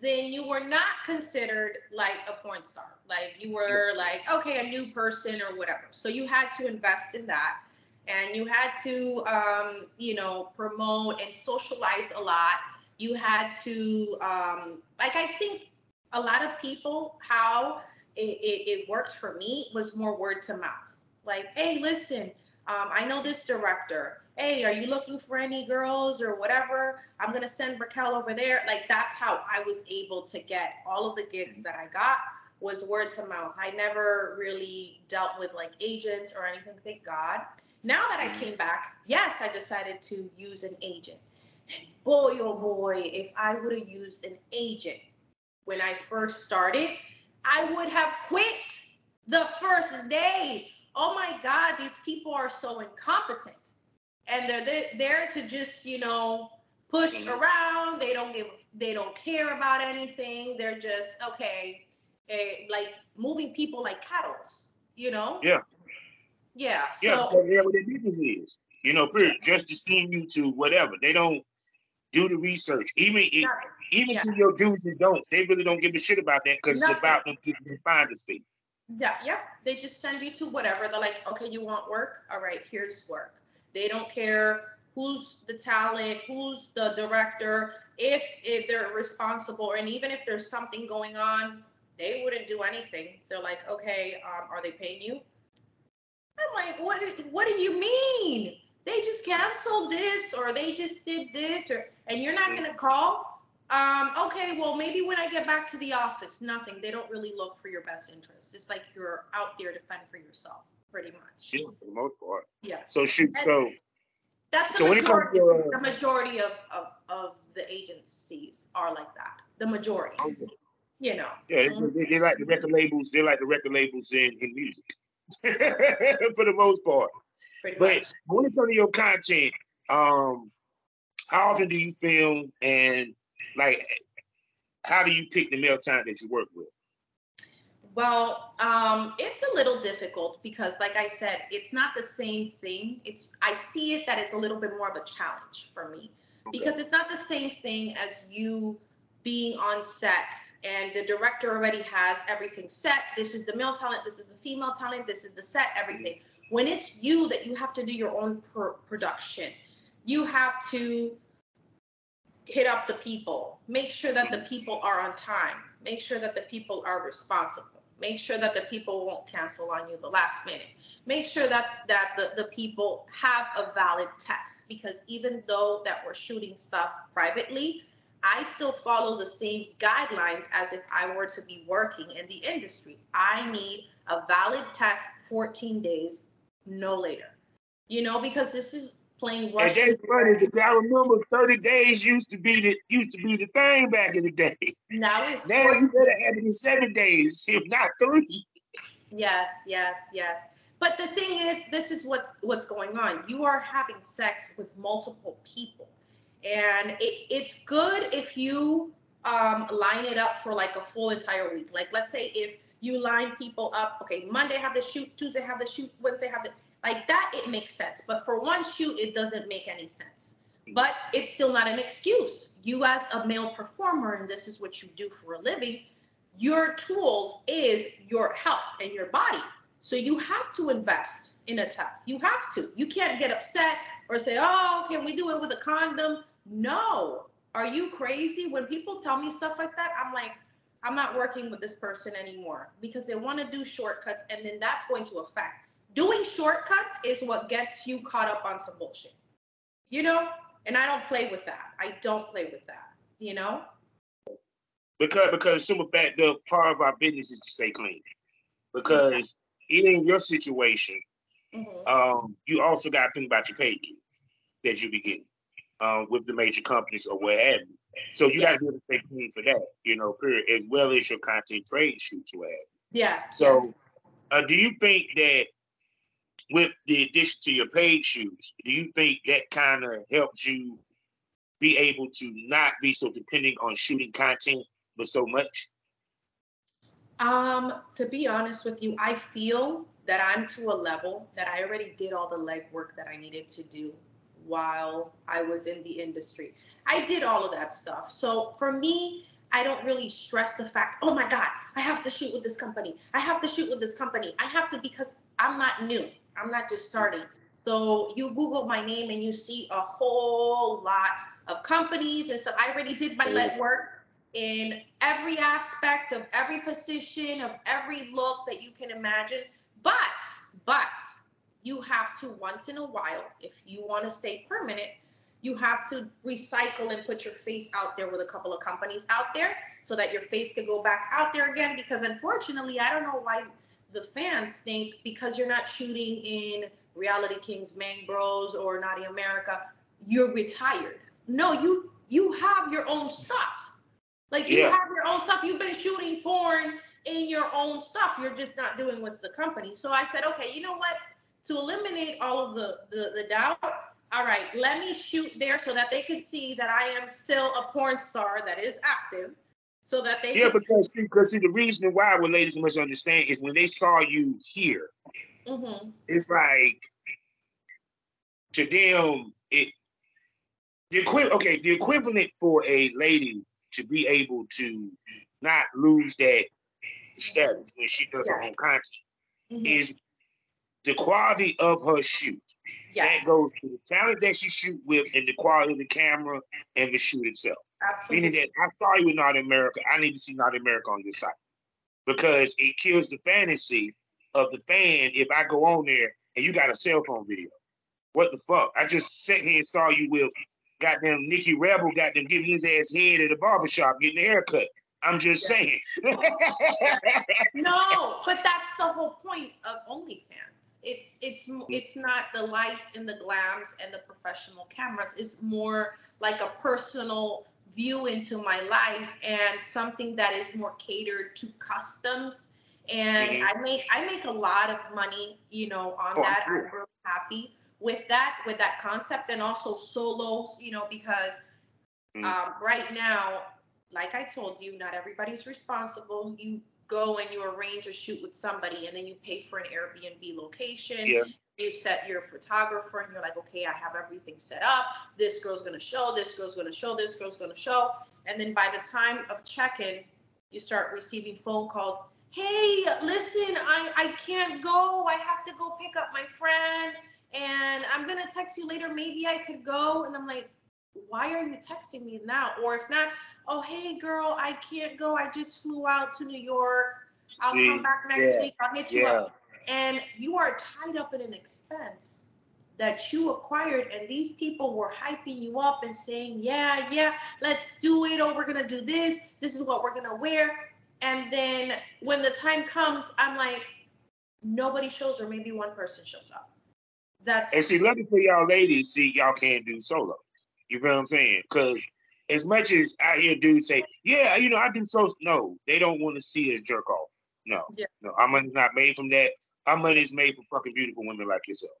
then you were not considered like a porn star. Like you were like, okay, a new person or whatever. So you had to invest in that. And you had to, um, you know, promote and socialize a lot. You had to, um, like, I think a lot of people, how it, it, it worked for me was more word to mouth. Like, hey, listen, um, I know this director. Hey, are you looking for any girls or whatever? I'm gonna send Raquel over there. Like that's how I was able to get all of the gigs that I got was word to mouth. I never really dealt with like agents or anything, thank God. Now that I mm-hmm. came back, yes, I decided to use an agent. And boy, oh boy, if I would have used an agent when I first started, I would have quit the first day oh my God, these people are so incompetent. And they're there to just, you know, push mm-hmm. around. They don't give, they don't care about anything. They're just, okay, eh, like moving people like cattle, you know? Yeah. Yeah. So, yeah, yeah, what their business is. You know, period. Just to send you to whatever. They don't do the research. Even yeah. even yeah. to your do's and don'ts, they really don't give a shit about that because it's about them getting the finder's fee. Yeah, yeah. They just send you to whatever. They're like, okay, you want work? All right, here's work. They don't care who's the talent, who's the director, if if they're responsible, and even if there's something going on, they wouldn't do anything. They're like, okay, um, are they paying you? I'm like, what? What do you mean? They just canceled this, or they just did this, or and you're not gonna call? Um, okay, well, maybe when I get back to the office, nothing. They don't really look for your best interest. It's like you're out there to fend for yourself, pretty much. Yeah, for the most part. Yeah. So shoot, so that's the so majority, when it comes to, uh, the majority of, of, of the agencies are like that. The majority. Okay. You know. Yeah, they, they, like the record labels. They like the record labels in, in music, (laughs) for the most part. Pretty but much. when it comes to your content, um, how often do you film and like how do you pick the male talent that you work with? Well, um, it's a little difficult because, like I said, it's not the same thing. It's I see it that it's a little bit more of a challenge for me okay. because it's not the same thing as you being on set and the director already has everything set. This is the male talent. This is the female talent. This is the set. Everything. When it's you that you have to do your own production, you have to hit up the people, make sure that the people are on time, make sure that the people are responsible, make sure that the people won't cancel on you the last minute, make sure that that the, the people have a valid test because even though that we're shooting stuff privately, I still follow the same guidelines as if I were to be working in the industry. I need a valid test 14 days, no later. You know, because this is playing Russian. And that's funny because I remember 30 days used to be the used to be the thing back in the day. Now it's now you better have it in seven days, if not three. Yes, yes, yes. But the thing is, this is what's what's going on. You are having sex with multiple people, and it, it's good if you um, line it up for like a full entire week. Like let's say if you line people up, okay, Monday have the shoot, Tuesday have the shoot, Wednesday have the like that, it makes sense. But for one shoot, it doesn't make any sense. But it's still not an excuse. You, as a male performer, and this is what you do for a living, your tools is your health and your body. So you have to invest in a test. You have to. You can't get upset or say, oh, can we do it with a condom? No. Are you crazy? When people tell me stuff like that, I'm like, I'm not working with this person anymore because they want to do shortcuts and then that's going to affect. Doing shortcuts is what gets you caught up on some bullshit. You know? And I don't play with that. I don't play with that, you know? Because because simple fact the part of our business is to stay clean. Because in your situation, mm-hmm. um, you also got to think about your pay that you be getting um, with the major companies or what have you. So you yeah. got to be able to stay clean for that, you know, period, as well as your content trade shoots what have you. Yes. So, yes. Uh, do you think that with the addition to your paid shoots, do you think that kind of helps you be able to not be so dependent on shooting content but so much? Um, to be honest with you, I feel that I'm to a level that I already did all the legwork that I needed to do while I was in the industry. I did all of that stuff. So for me, I don't really stress the fact, oh my God, I have to shoot with this company. I have to shoot with this company. I have to because I'm not new. I'm not just starting. So you Google my name and you see a whole lot of companies. And so I already did my lead work in every aspect of every position, of every look that you can imagine. But, but you have to once in a while, if you want to stay permanent, you have to recycle and put your face out there with a couple of companies out there so that your face can go back out there again. Because unfortunately, I don't know why the fans think because you're not shooting in Reality Kings, Bang Bros, or Naughty America, you're retired. No, you you have your own stuff. Like you yeah. have your own stuff. You've been shooting porn in your own stuff. You're just not doing with the company. So I said, okay, you know what? To eliminate all of the the, the doubt, all right, let me shoot there so that they can see that I am still a porn star that is active so that they yeah, because because see the reason why what ladies must understand is when they saw you here, mm-hmm. it's like to them it the equi- okay the equivalent for a lady to be able to not lose that status when she does her own content mm-hmm. is the quality of her shoot. Yes. That goes to the talent that she shoot with and the quality of the camera and the shoot itself. Absolutely. Meaning that I saw you in Naughty America, I need to see Naughty America on this site. Because it kills the fantasy of the fan if I go on there and you got a cell phone video. What the fuck? I just sat here and saw you with goddamn Nicky Rebel got them giving his ass head at a barbershop getting a haircut. I'm just yeah. saying. (laughs) no, but that's the whole point of OnlyFans. It's it's it's not the lights and the glams and the professional cameras. It's more like a personal view into my life and something that is more catered to customs. And mm-hmm. I make I make a lot of money, you know, on oh, that. I'm really happy with that with that concept and also solos, you know, because mm-hmm. um, right now, like I told you, not everybody's responsible. You go and you arrange a shoot with somebody and then you pay for an Airbnb location. Yeah you set your photographer and you're like, okay, I have everything set up. This girl's gonna show, this girl's gonna show, this girl's gonna show. And then by the time of check-in, you start receiving phone calls. Hey, listen, I, I can't go. I have to go pick up my friend and I'm gonna text you later. Maybe I could go. And I'm like, why are you texting me now? Or if not, oh hey girl, I can't go. I just flew out to New York. I'll See, come back next yeah, week. I'll hit you yeah. up and you are tied up in an expense that you acquired and these people were hyping you up and saying yeah yeah let's do it or we're gonna do this this is what we're gonna wear. And then when the time comes i'm like nobody shows or maybe one person shows up. That's and see lucky for y'all ladies see y'all can't do solos. You feel what i'm saying? Because as much as i hear dudes say yeah you know i do so no they don't want to see a jerk off. No yeah. no i'm not made from that our money is made for fucking beautiful women like yourself.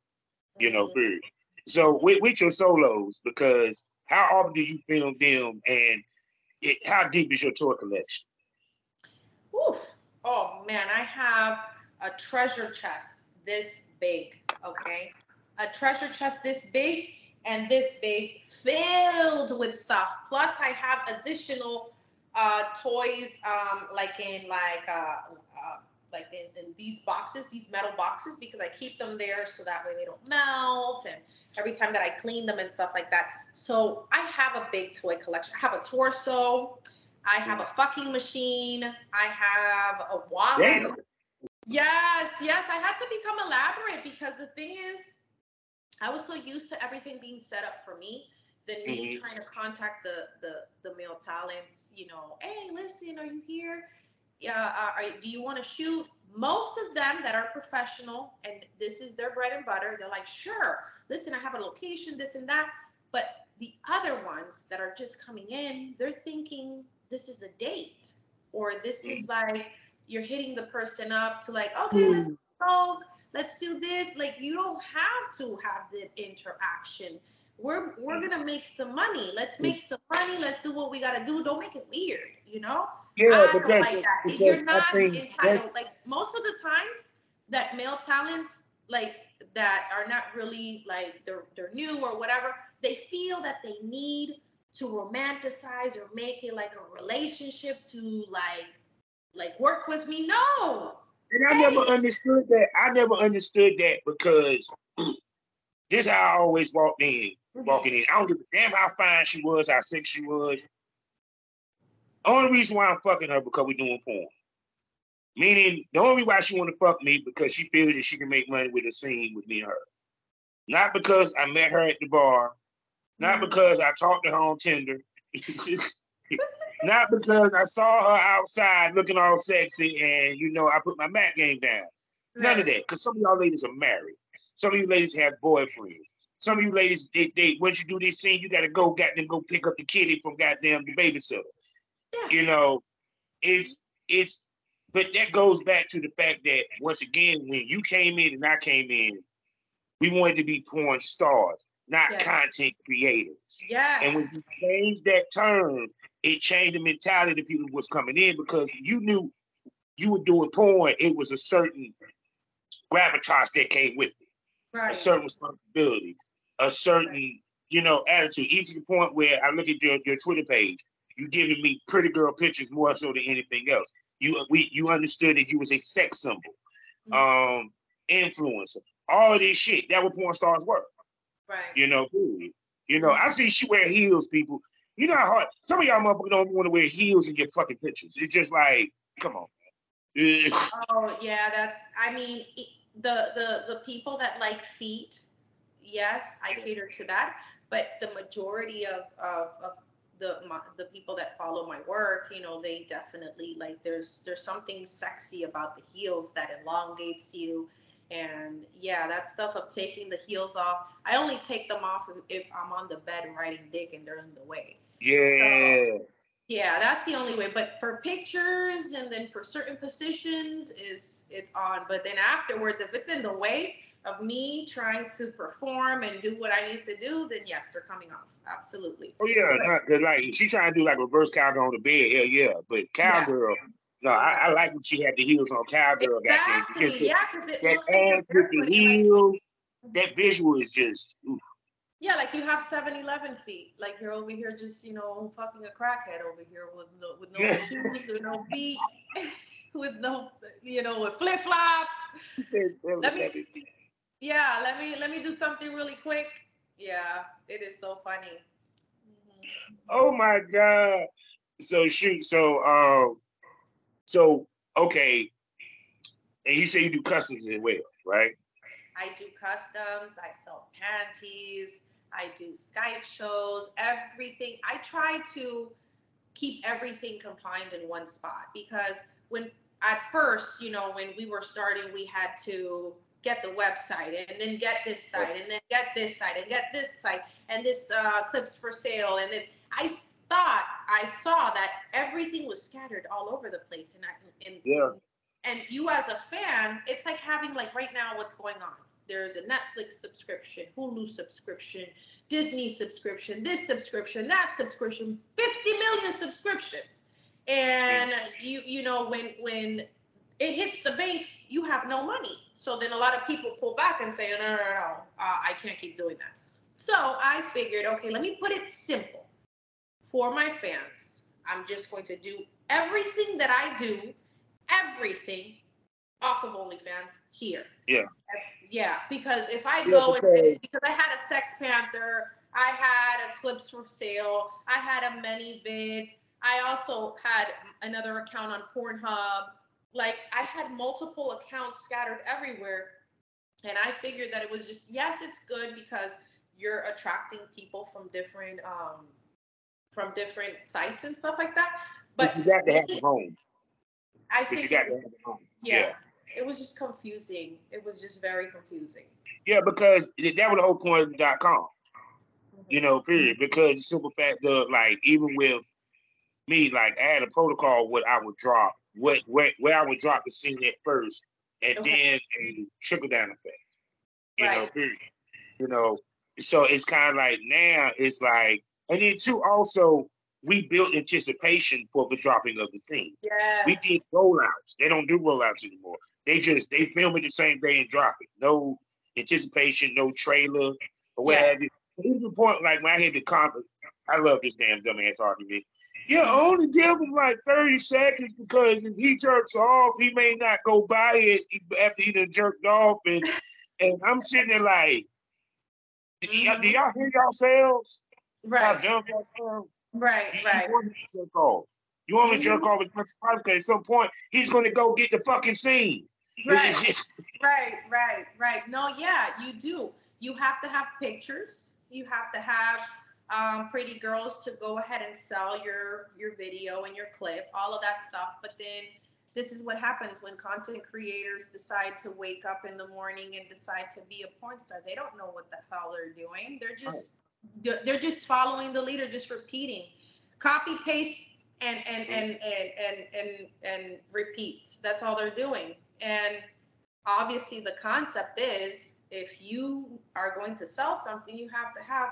You know, mm-hmm. period. So with, with your solos, because how often do you film them, and it, how deep is your toy collection? Oof. Oh man, I have a treasure chest this big. Okay, a treasure chest this big and this big, filled with stuff. Plus, I have additional uh, toys, um, like in like uh, uh, like in, in, these boxes, these metal boxes, because I keep them there so that way they don't melt. And every time that I clean them and stuff like that. So I have a big toy collection. I have a torso. I have a fucking machine. I have a wallet. Damn. Yes, yes. I had to become elaborate because the thing is, I was so used to everything being set up for me than me mm-hmm. trying to contact the, the the male talents. You know, hey, listen, are you here? Yeah, uh, are, do you want to shoot? Most of them that are professional and this is their bread and butter, they're like, sure. Listen, I have a location, this and that. But the other ones that are just coming in, they're thinking this is a date or this is mm. like you're hitting the person up to like, okay, let's talk, mm. let's do this. Like you don't have to have the interaction. We're we're gonna make some money. Let's make some money. Let's do what we gotta do. Don't make it weird, you know? Yeah, I because, like that. You're not entitled. Like most of the times that male talents like that are not really like they're they're new or whatever, they feel that they need to romanticize or make it like a relationship to like like work with me. No. And I hey. never understood that. I never understood that because (clears throat) this how I always walked in. Walking in. I don't give a damn how fine she was, how sick she was. Only reason why I'm fucking her because we doing porn. Meaning the only reason why she want to fuck me because she feels that she can make money with a scene with me and her. Not because I met her at the bar, not mm-hmm. because I talked to her on Tinder. (laughs) Not because I saw her outside looking all sexy and you know I put my mat game down. None of that. Because some of y'all ladies are married. Some of you ladies have boyfriends. Some of you ladies, they, they once you do this scene, you gotta go goddamn go pick up the kitty from goddamn the babysitter. Yeah. You know, it's it's but that goes back to the fact that once again, when you came in and I came in, we wanted to be porn stars not yes. content creators. Yeah. And when you change that term, it changed the mentality of people who was coming in because you knew you were doing porn, it was a certain gravitas that came with it. Right. A certain responsibility, a certain, you know, attitude. Even to the point where I look at your, your Twitter page, you giving me pretty girl pictures more so than anything else. You we you understood that you was a sex symbol, mm-hmm. um, influencer, all of this shit. That what porn stars were. Right. You know, you know, I see she wear heels, people. You know how hard some of y'all motherfuckers don't want to wear heels in your fucking pictures. It's just like, come on. (laughs) oh yeah, that's. I mean, the the the people that like feet, yes, I cater to that. But the majority of of, of the my, the people that follow my work, you know, they definitely like. There's there's something sexy about the heels that elongates you and yeah, that stuff of taking the heels off, I only take them off if I'm on the bed riding dick and they're in the way. Yeah. So, yeah, that's the only way. But for pictures and then for certain positions is it's on. But then afterwards, if it's in the way of me trying to perform and do what I need to do, then yes, they're coming off. Absolutely. Oh yeah, but, like she's trying to do like reverse cowgirl on the bed. Hell yeah, but cowgirl. Yeah no, I, I like when she had the heels on cowgirl. Exactly. That yeah, because it that looks ass with the heels. Like, that visual is just. Oof. Yeah, like you have 7-Eleven feet. Like you're over here just, you know, fucking a crackhead over here with no with no (laughs) shoes or no feet, (laughs) with no, you know, with flip flops. let me, yeah, let me let me do something really quick. Yeah, it is so funny. Mm-hmm. Oh my god. So shoot. So um so okay, and you say you do customs as well, right? I do customs. I sell panties. I do Skype shows. Everything. I try to keep everything confined in one spot because when at first, you know, when we were starting, we had to get the website and then get this site and then get this site and get this site and this uh, clips for sale and then I thought I saw that everything was scattered all over the place, and I, and yeah. And you as a fan, it's like having like right now what's going on. There's a Netflix subscription, Hulu subscription, Disney subscription, this subscription, that subscription, 50 million subscriptions. And you you know when when it hits the bank, you have no money. So then a lot of people pull back and say, no, no, no, no, uh, I can't keep doing that. So I figured, okay, let me put it simple for my fans. I'm just going to do everything that I do, everything off of OnlyFans here. Yeah. Yeah, because if I go and because I had a Sex Panther, I had a clips for sale, I had a ManyVids, I also had another account on Pornhub. Like I had multiple accounts scattered everywhere. And I figured that it was just yes, it's good because you're attracting people from different um from different sites and stuff like that. But, but you got to have a home. I think you got to have a home. Yeah, yeah. It was just confusing. It was just very confusing. Yeah, because that was the whole point of dot com. Mm-hmm. You know, period. Because the simple fact of like even with me, like I had a protocol what I would drop, what where, where I would drop the scene at first, and okay. then a trickle down effect. You right. know, period. You know, so it's kind of like now it's like, and then too also we built anticipation for the dropping of the scene. Yeah. We did rollouts. They don't do rollouts anymore. They just they film it the same day and drop it. No anticipation, no trailer or what yeah. have you. The point, like when I hit the conference, I love this damn dumbass argument. Yeah, only give him like 30 seconds because if he jerks off, he may not go buy it after he done jerked off. And and I'm sitting there like, do y'all, do y'all hear yourselves? Right. How dumb yourselves? Right, you, right. You want to jerk off. You want to mm-hmm. jerk off as much as possible because at some point he's going to go get the fucking scene. (laughs) Right, right, right, right. No, yeah, you do. You have to have pictures. You have to have um, pretty girls to go ahead and sell your your video and your clip, all of that stuff. But then this is what happens when content creators decide to wake up in the morning and decide to be a porn star. They don't know what the hell they're doing. They're just they're just following the leader, just repeating, copy paste and and and and and and, and repeats. That's all they're doing. And obviously, the concept is if you are going to sell something, you have to have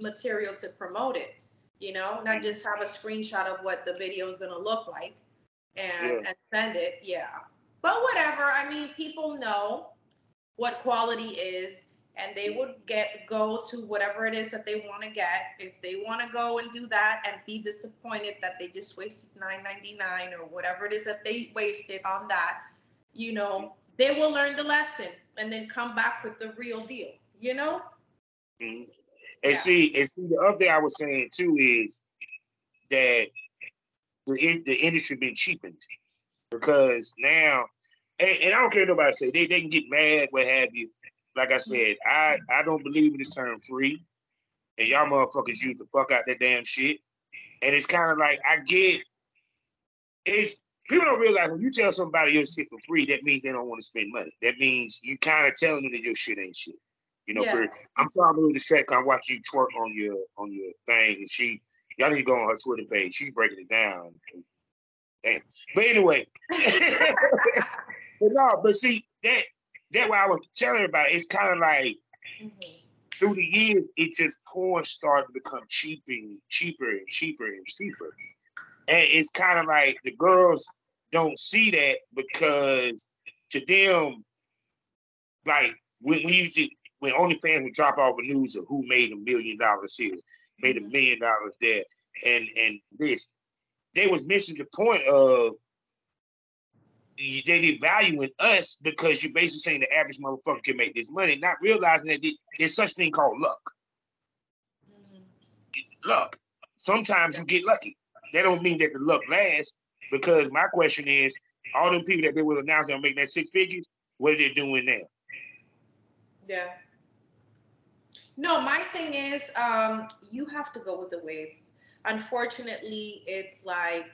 material to promote it. You know, not just have a screenshot of what the video is going to look like and, yeah. and send it. Yeah. But whatever. I mean, people know what quality is and they would get go to whatever it is that they want to get. If they want to go and do that and be disappointed that they just wasted 9.99 or whatever it is that they wasted on that, you know, they will learn the lesson and then come back with the real deal. You know. Mm-hmm. And yeah. see, and see, the other thing I was saying too is that the the industry been cheapened because now, and, and I don't care nobody say they, they can get mad, what have you. Like I mm-hmm. said, I I don't believe in this term free, and y'all motherfuckers use the fuck out that damn shit. And it's kind of like I get it's people don't realize when you tell somebody your shit for free, that means they don't want to spend money. That means you kind of telling them that your shit ain't shit. You know, yeah. I'm sorry I'm a little distracted. I watch you twerk on your on your thing, and she y'all need to go on her Twitter page. She's breaking it down. Damn. But anyway, (laughs) but no, but see that that what I was telling about. It's kind of like mm-hmm. through the years, it just porn started to become cheaper, and cheaper and cheaper and cheaper, and it's kind of like the girls don't see that because to them, like when we used to when OnlyFans would drop off the news of who made a million dollars here, made a mm-hmm. million dollars there, and and this, they was missing the point of they devaluing us because you're basically saying the average motherfucker can make this money, not realizing that there's such a thing called luck. Mm-hmm. Luck. Sometimes you get lucky. That don't mean that the luck lasts. Because my question is, all them people that they will announce they'll make that six figures, what are they doing now? Yeah. No, my thing is, um, you have to go with the waves. Unfortunately, it's like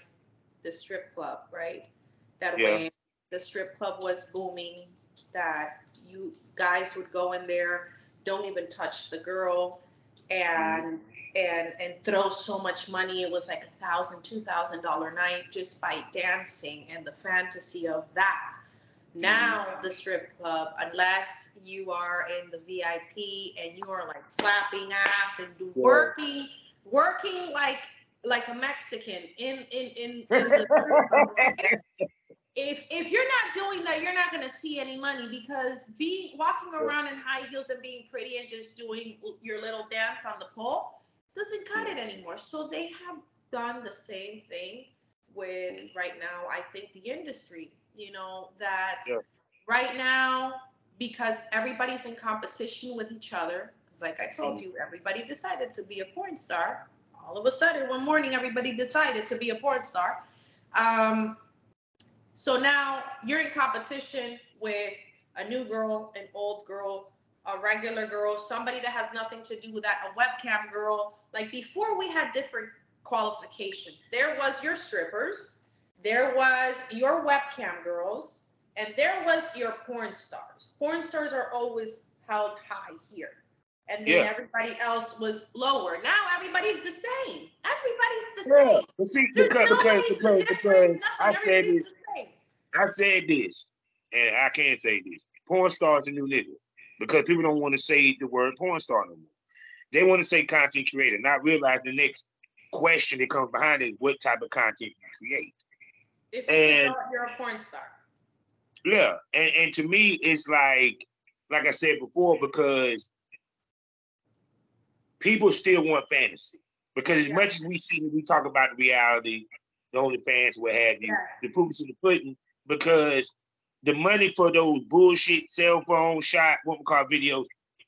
the strip club, right? That yeah. way, the strip club was booming. That you guys would go in there, don't even touch the girl, and and and throw so much money. It was like a thousand, two thousand dollar night just by dancing and the fantasy of that. Now the strip club, unless you are in the VIP and you are like slapping ass and do, working, working like like a Mexican in in in, in the (laughs) if if you're not doing that, you're not gonna see any money because being walking around in high heels and being pretty and just doing your little dance on the pole doesn't cut it anymore. So they have done the same thing with right now. I think the industry, you know, that yeah. right now because everybody's in competition with each other. Because like I told you, everybody decided to be a porn star. All of a sudden, one morning, everybody decided to be a porn star. Um, so now you're in competition with a new girl, an old girl, a regular girl, somebody that has nothing to do with that, a webcam girl. Like before, we had different qualifications. There was your strippers, there was your webcam girls, and there was your porn stars. Porn stars are always held high here. And then yeah. everybody else was lower. Now everybody's the same. Everybody's the yeah. same. But see, because because because because I said this, I said this, and I can't say this. Porn stars a new nigga because people don't want to say the word porn star no more. They want to say content creator, not realize the next question that comes behind it: what type of content you create. If and you're a porn star. Yeah, and and to me, it's like like I said before, because people still want fantasy. Because as yeah. much as we see we talk about the reality, the OnlyFans, what have you, yeah. the proofs in the pudding, because the money for those bullshit cell phone shot, what we call videos,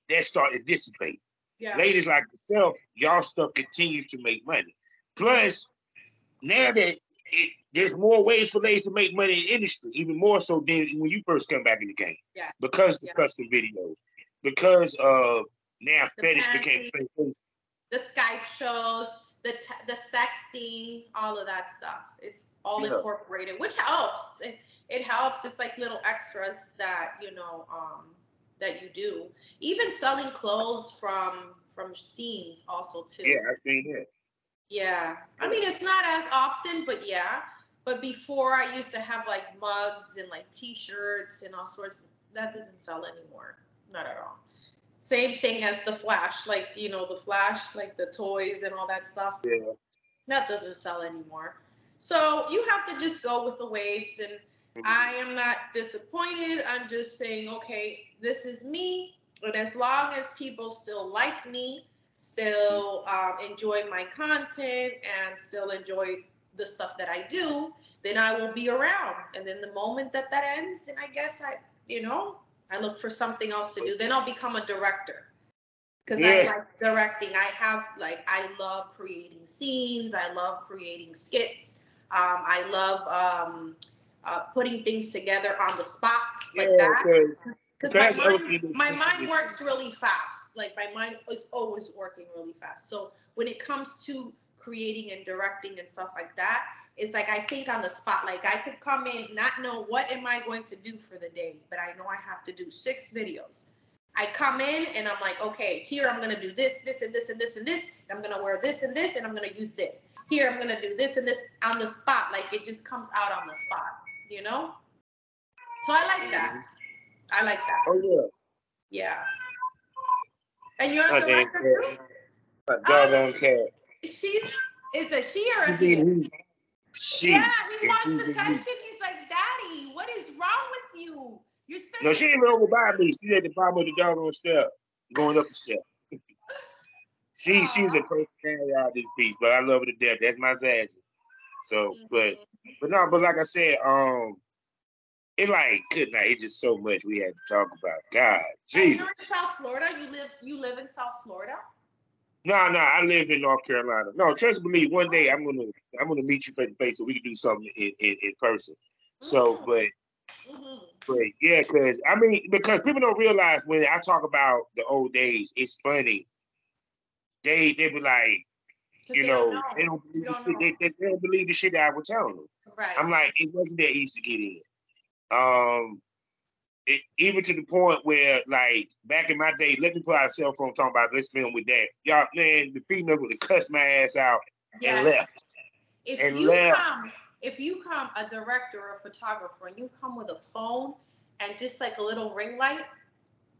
that start to dissipate. Yeah. Ladies like yourself, y'all stuff continues to make money. Plus, now that it, there's more ways for ladies to make money in industry, even more so than when you first come back in the game. Yeah. Because the yeah. custom videos, because of now the fetish became famous. The Skype shows, the t- the sexting, all of that stuff. It's all yeah. incorporated, which helps. It, it helps. It's like little extras that you know um, that you do. Even selling clothes from from scenes also too. Yeah, I've seen it. Yeah, I mean it's not as often, but yeah. But before I used to have like mugs and like T-shirts and all sorts. That doesn't sell anymore. Not at all. Same thing as the Flash, like you know the Flash, like the toys and all that stuff. Yeah. That doesn't sell anymore. So you have to just go with the waves, and mm-hmm. I am not disappointed. I'm just saying, okay, this is me, and as long as people still like me, still um, enjoy my content, and still enjoy the stuff that I do, then I will be around. And then the moment that that ends, then I guess I, you know, I look for something else to do. Then I'll become a director. Because yeah. I like directing. I have like I love creating scenes. I love creating skits. Um, I love um, uh, putting things together on the spot like yeah, that. Because my, mind, my mind works really fast. Like my mind is always working really fast. So when it comes to creating and directing and stuff like that, it's like I think on the spot. Like I could come in, not know what am I going to do for the day, but I know I have to do six videos. I come in and I'm like, okay, here I'm gonna do this, this, and this, and this, and this. And I'm gonna wear this and this, and I'm gonna use this. Here I'm gonna do this and this on the spot. Like it just comes out on the spot, you know? So I like that. Mm-hmm. I like that. Oh yeah. Yeah. And you're a director too? A doggone cat. She's is a she or a he? She. Yeah, he wants to touch him. He's like, Daddy, what is wrong with you? You're no, she ain't over by me. She's at the bottom of the doggone step, going up the step. she she's a personality out of this piece, but I love her to death. That's my Zazzy. So, mm-hmm. but but no, but like I said, um, it like good night. It's just so much we had to talk about. God, Jesus. You're in South Florida. You live you live in South Florida. No, no, I live in North Carolina. No, trust me, one day I'm gonna I'm gonna meet you face to face so we can do something in, in, in person. So, mm-hmm. but mm-hmm. but yeah, cause I mean, because people don't realize when I talk about the old days, it's funny. They they be like, you know, know, they don't believe don't the shit. They, they, they, don't believe the shit that I was telling them. Right. I'm like, it wasn't that easy to get in. Um, it, even to the point where, like, back in my day, let me put out a cell phone talking about let's film with that. Y'all, man, the female would have cussed my ass out yes. and left. If and you left. come, if you come a director or a photographer and you come with a phone and just like a little ring light,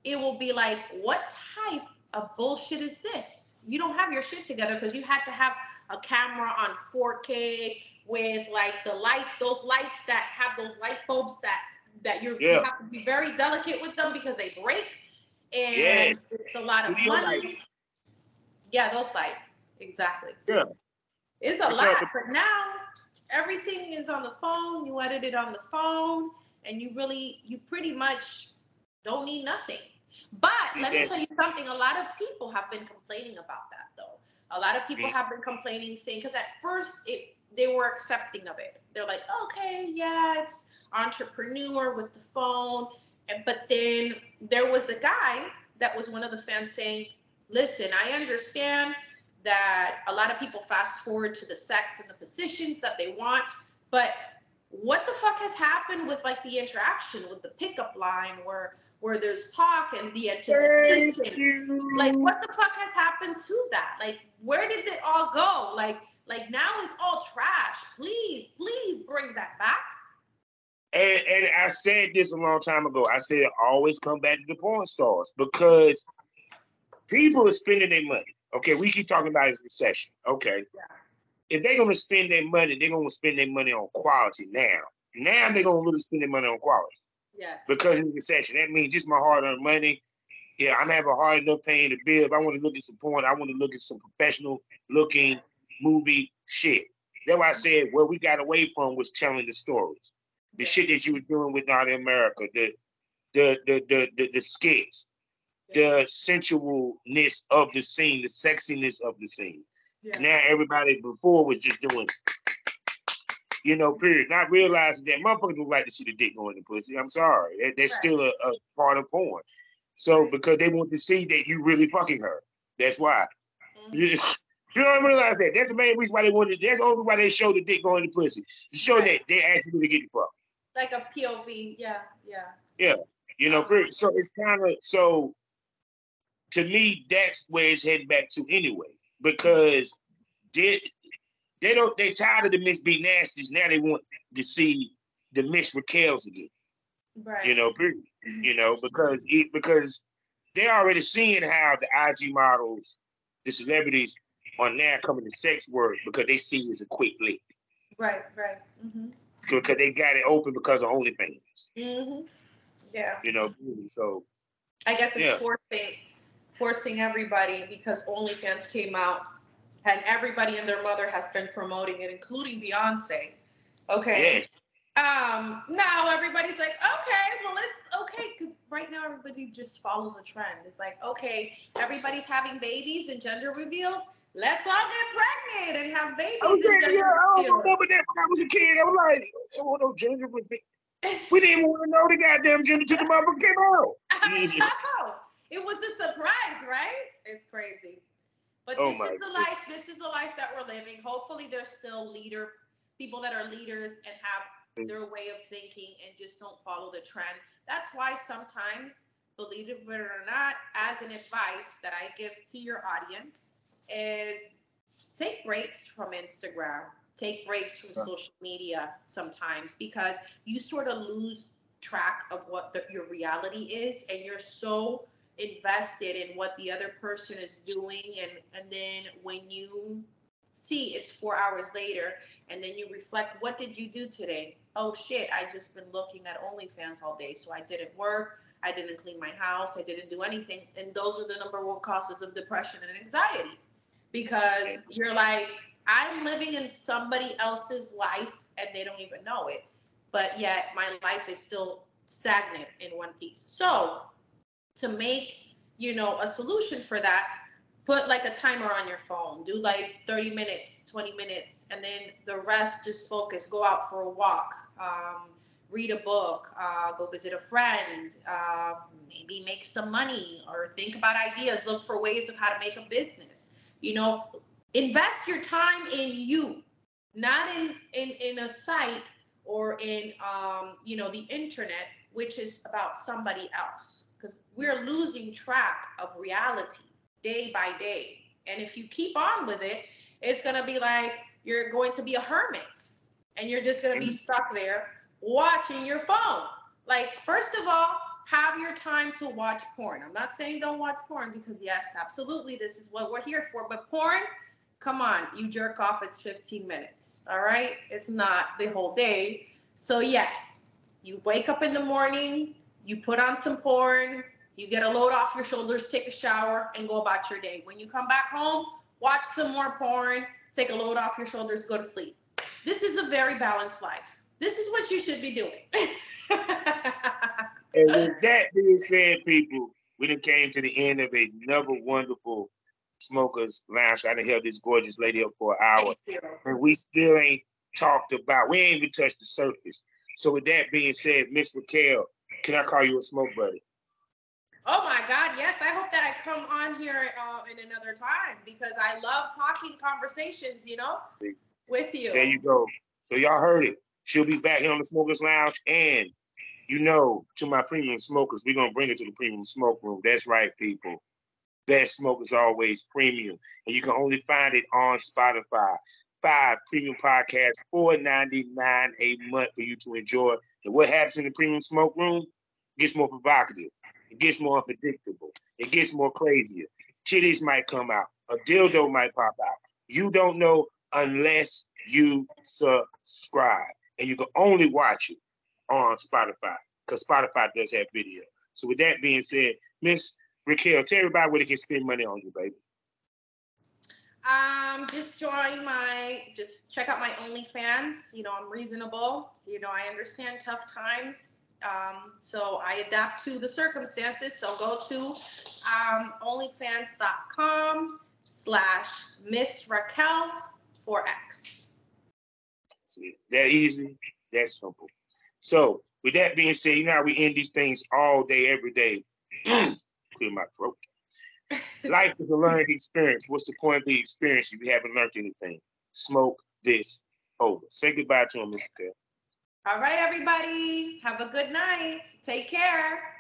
it will be like, what type of bullshit is this? You don't have your shit together because you had to have a camera on 4K with like the lights, those lights that have those light bulbs that that yeah. you have to be very delicate with them because they break, and yeah. it's a lot of money. Yeah, those lights exactly. Yeah, it's a lot. But now everything is on the phone. You edit it on the phone, and you really, you pretty much don't need nothing. But let me tell you something. A lot of people have been complaining about that, though. A lot of people have been complaining, saying because at first it they were accepting of it. They're like, okay, yeah, it's entrepreneur with the phone. And, but then there was a guy that was one of the fans saying, listen, I understand that a lot of people fast forward to the sex and the positions that they want, but what the fuck has happened with like the interaction with the pickup line where where there's talk and the anticipation like what the fuck has happened to that like where did it all go like like now it's all trash please please bring that back and, and I said this a long time ago. I said always come back to the porn stars because people are spending their money. Okay, we keep talking about this recession. Okay. Yeah. If they're gonna spend their money, they're gonna spend their money on quality now. Now they're gonna really spend their money on quality. Yes. Because of the recession. That means just my hard-earned money. Yeah, I'm having a hard enough paying the bill. If I want to look at some porn, I want to look at some professional looking movie shit. That's why I said where we got away from was telling the stories the shit that you were doing with Naughty America, the the the the the, the skits, the sensualness of the scene, the sexiness of the scene. Yeah. Now everybody before was just doing, you know, period. Not realizing that motherfuckers don't like to see the dick going in the pussy. I'm sorry, that, that's right. still a, a, part of porn. So because they want to see that you really fucking her, that's why. Mm-hmm. (laughs) You don't realize that. That's the main reason why they wanted. That's the only why they show the dick going to pussy to show right. that they actually really get the fuck like a POV. Yeah, yeah. Yeah, you know, so it's kind of so. To me, that's where it's heading back to anyway, because they they don't they tired of the Miss B Nasties. Now they want to see the Miss Raquel's again. Right. You know, period. Mm-hmm. You know, because it, because they're already seeing how the IG models, the celebrities, are now coming to sex work because they see it as a quick lick. Right, right. Mm-hmm because they got it open because of OnlyFans. Mm-hmm. Yeah. You know, so. I guess it's yeah. forcing forcing everybody because OnlyFans came out and everybody and their mother has been promoting it, including Beyonce. Okay. Yes. Um, now everybody's like, okay, well it's okay, because right now everybody just follows a trend. It's like, okay, everybody's having babies and gender reveals. Let's all get pregnant and have babies. I was saying, yeah, I don't remember that when I was a kid. I was like, I want no with me. We didn't want to know the goddamn gender till the motherfucker came out. (laughs) it was a surprise, right? It's crazy. But oh this is the life. This is the life that we're living. Hopefully, there's still leader people that are leaders and have mm. their way of thinking and just don't follow the trend. That's why sometimes, believe it or not, as an advice that I give to your audience, is take breaks from Instagram, take breaks from social media sometimes because you sort of lose track of what the, your reality is and you're so invested in what the other person is doing and and then when you see it's 4 hours later and then you reflect what did you do today? Oh shit i just been looking at onlyfans all day so i didn't work i didn't clean my house i didn't do anything. And those are the number one causes of depression and anxiety because you're like, I'm living in somebody else's life and they don't even know it. But yet my life is still stagnant in one piece. So to make, you know, a solution for that, put like a timer on your phone. Do like 30 minutes, 20 minutes, and then the rest just focus. Go out for a walk. Um, read a book, uh, go visit a friend, uh, maybe make some money or think about ideas, look for ways of how to make a business. You know, invest your time in you, not in in in a site or in um, you know the internet, which is about somebody else. Because we're losing track of reality day by day. And if you keep on with it, it's gonna be like you're going to be a hermit and you're just gonna be stuck there watching your phone. Like, first of all, have your time to watch porn. I'm not saying don't watch porn because yes, absolutely, this is what we're here for. But porn come on, you jerk off, it's 15 minutes. All right. It's not the whole day. So, yes, you wake up in the morning, you put on some porn, you get a load off your shoulders, take a shower, and go about your day. When you come back home, watch some more porn, take a load off your shoulders, go to sleep. This is a very balanced life. This is what you should be doing. (laughs) and with that being said, people, we done came to the end of another wonderful smokers lounge. I done held this gorgeous lady up for an hour. And we still ain't talked about, we ain't even touched the surface. So with that being said, Miss Raquel, can I call you a smoke buddy? Oh my God, yes. I hope that I come on here uh, in another time because I love talking conversations, you know, with you. There you go. So y'all heard it. She'll be back here on the Smokers Lounge. And, you know, to my premium smokers, we're to bring it to the premium smoke room. That's right, people. Best smoke is always premium. And you can only find it on Spotify. Five premium podcasts, four ninety nine a month for you to enjoy. And what happens in the premium smoke room? Gets more provocative. It gets more unpredictable. It gets more crazier. Titties might come out. A dildo might pop out. You don't know unless you subscribe. And you can only watch it on Spotify because Spotify does have video. So with that being said, Miss Raquel, tell everybody where they can spend money on you, baby. Um, just join my, just check out my OnlyFans. You know, I'm reasonable. You know, I understand tough times um, so I adapt to the circumstances. So go to um, onlyfans.com slash Miss Raquel 4X. See, that easy, that simple. So with that being said, you know how we end these things all day, every day. (clears throat) Clear my throat. (laughs) Life is a learned experience. What's the point of the experience if you haven't learned anything? Smoke This Ova. Say goodbye to him, Mr. Taylor. All right, everybody. Have a good night. Take care.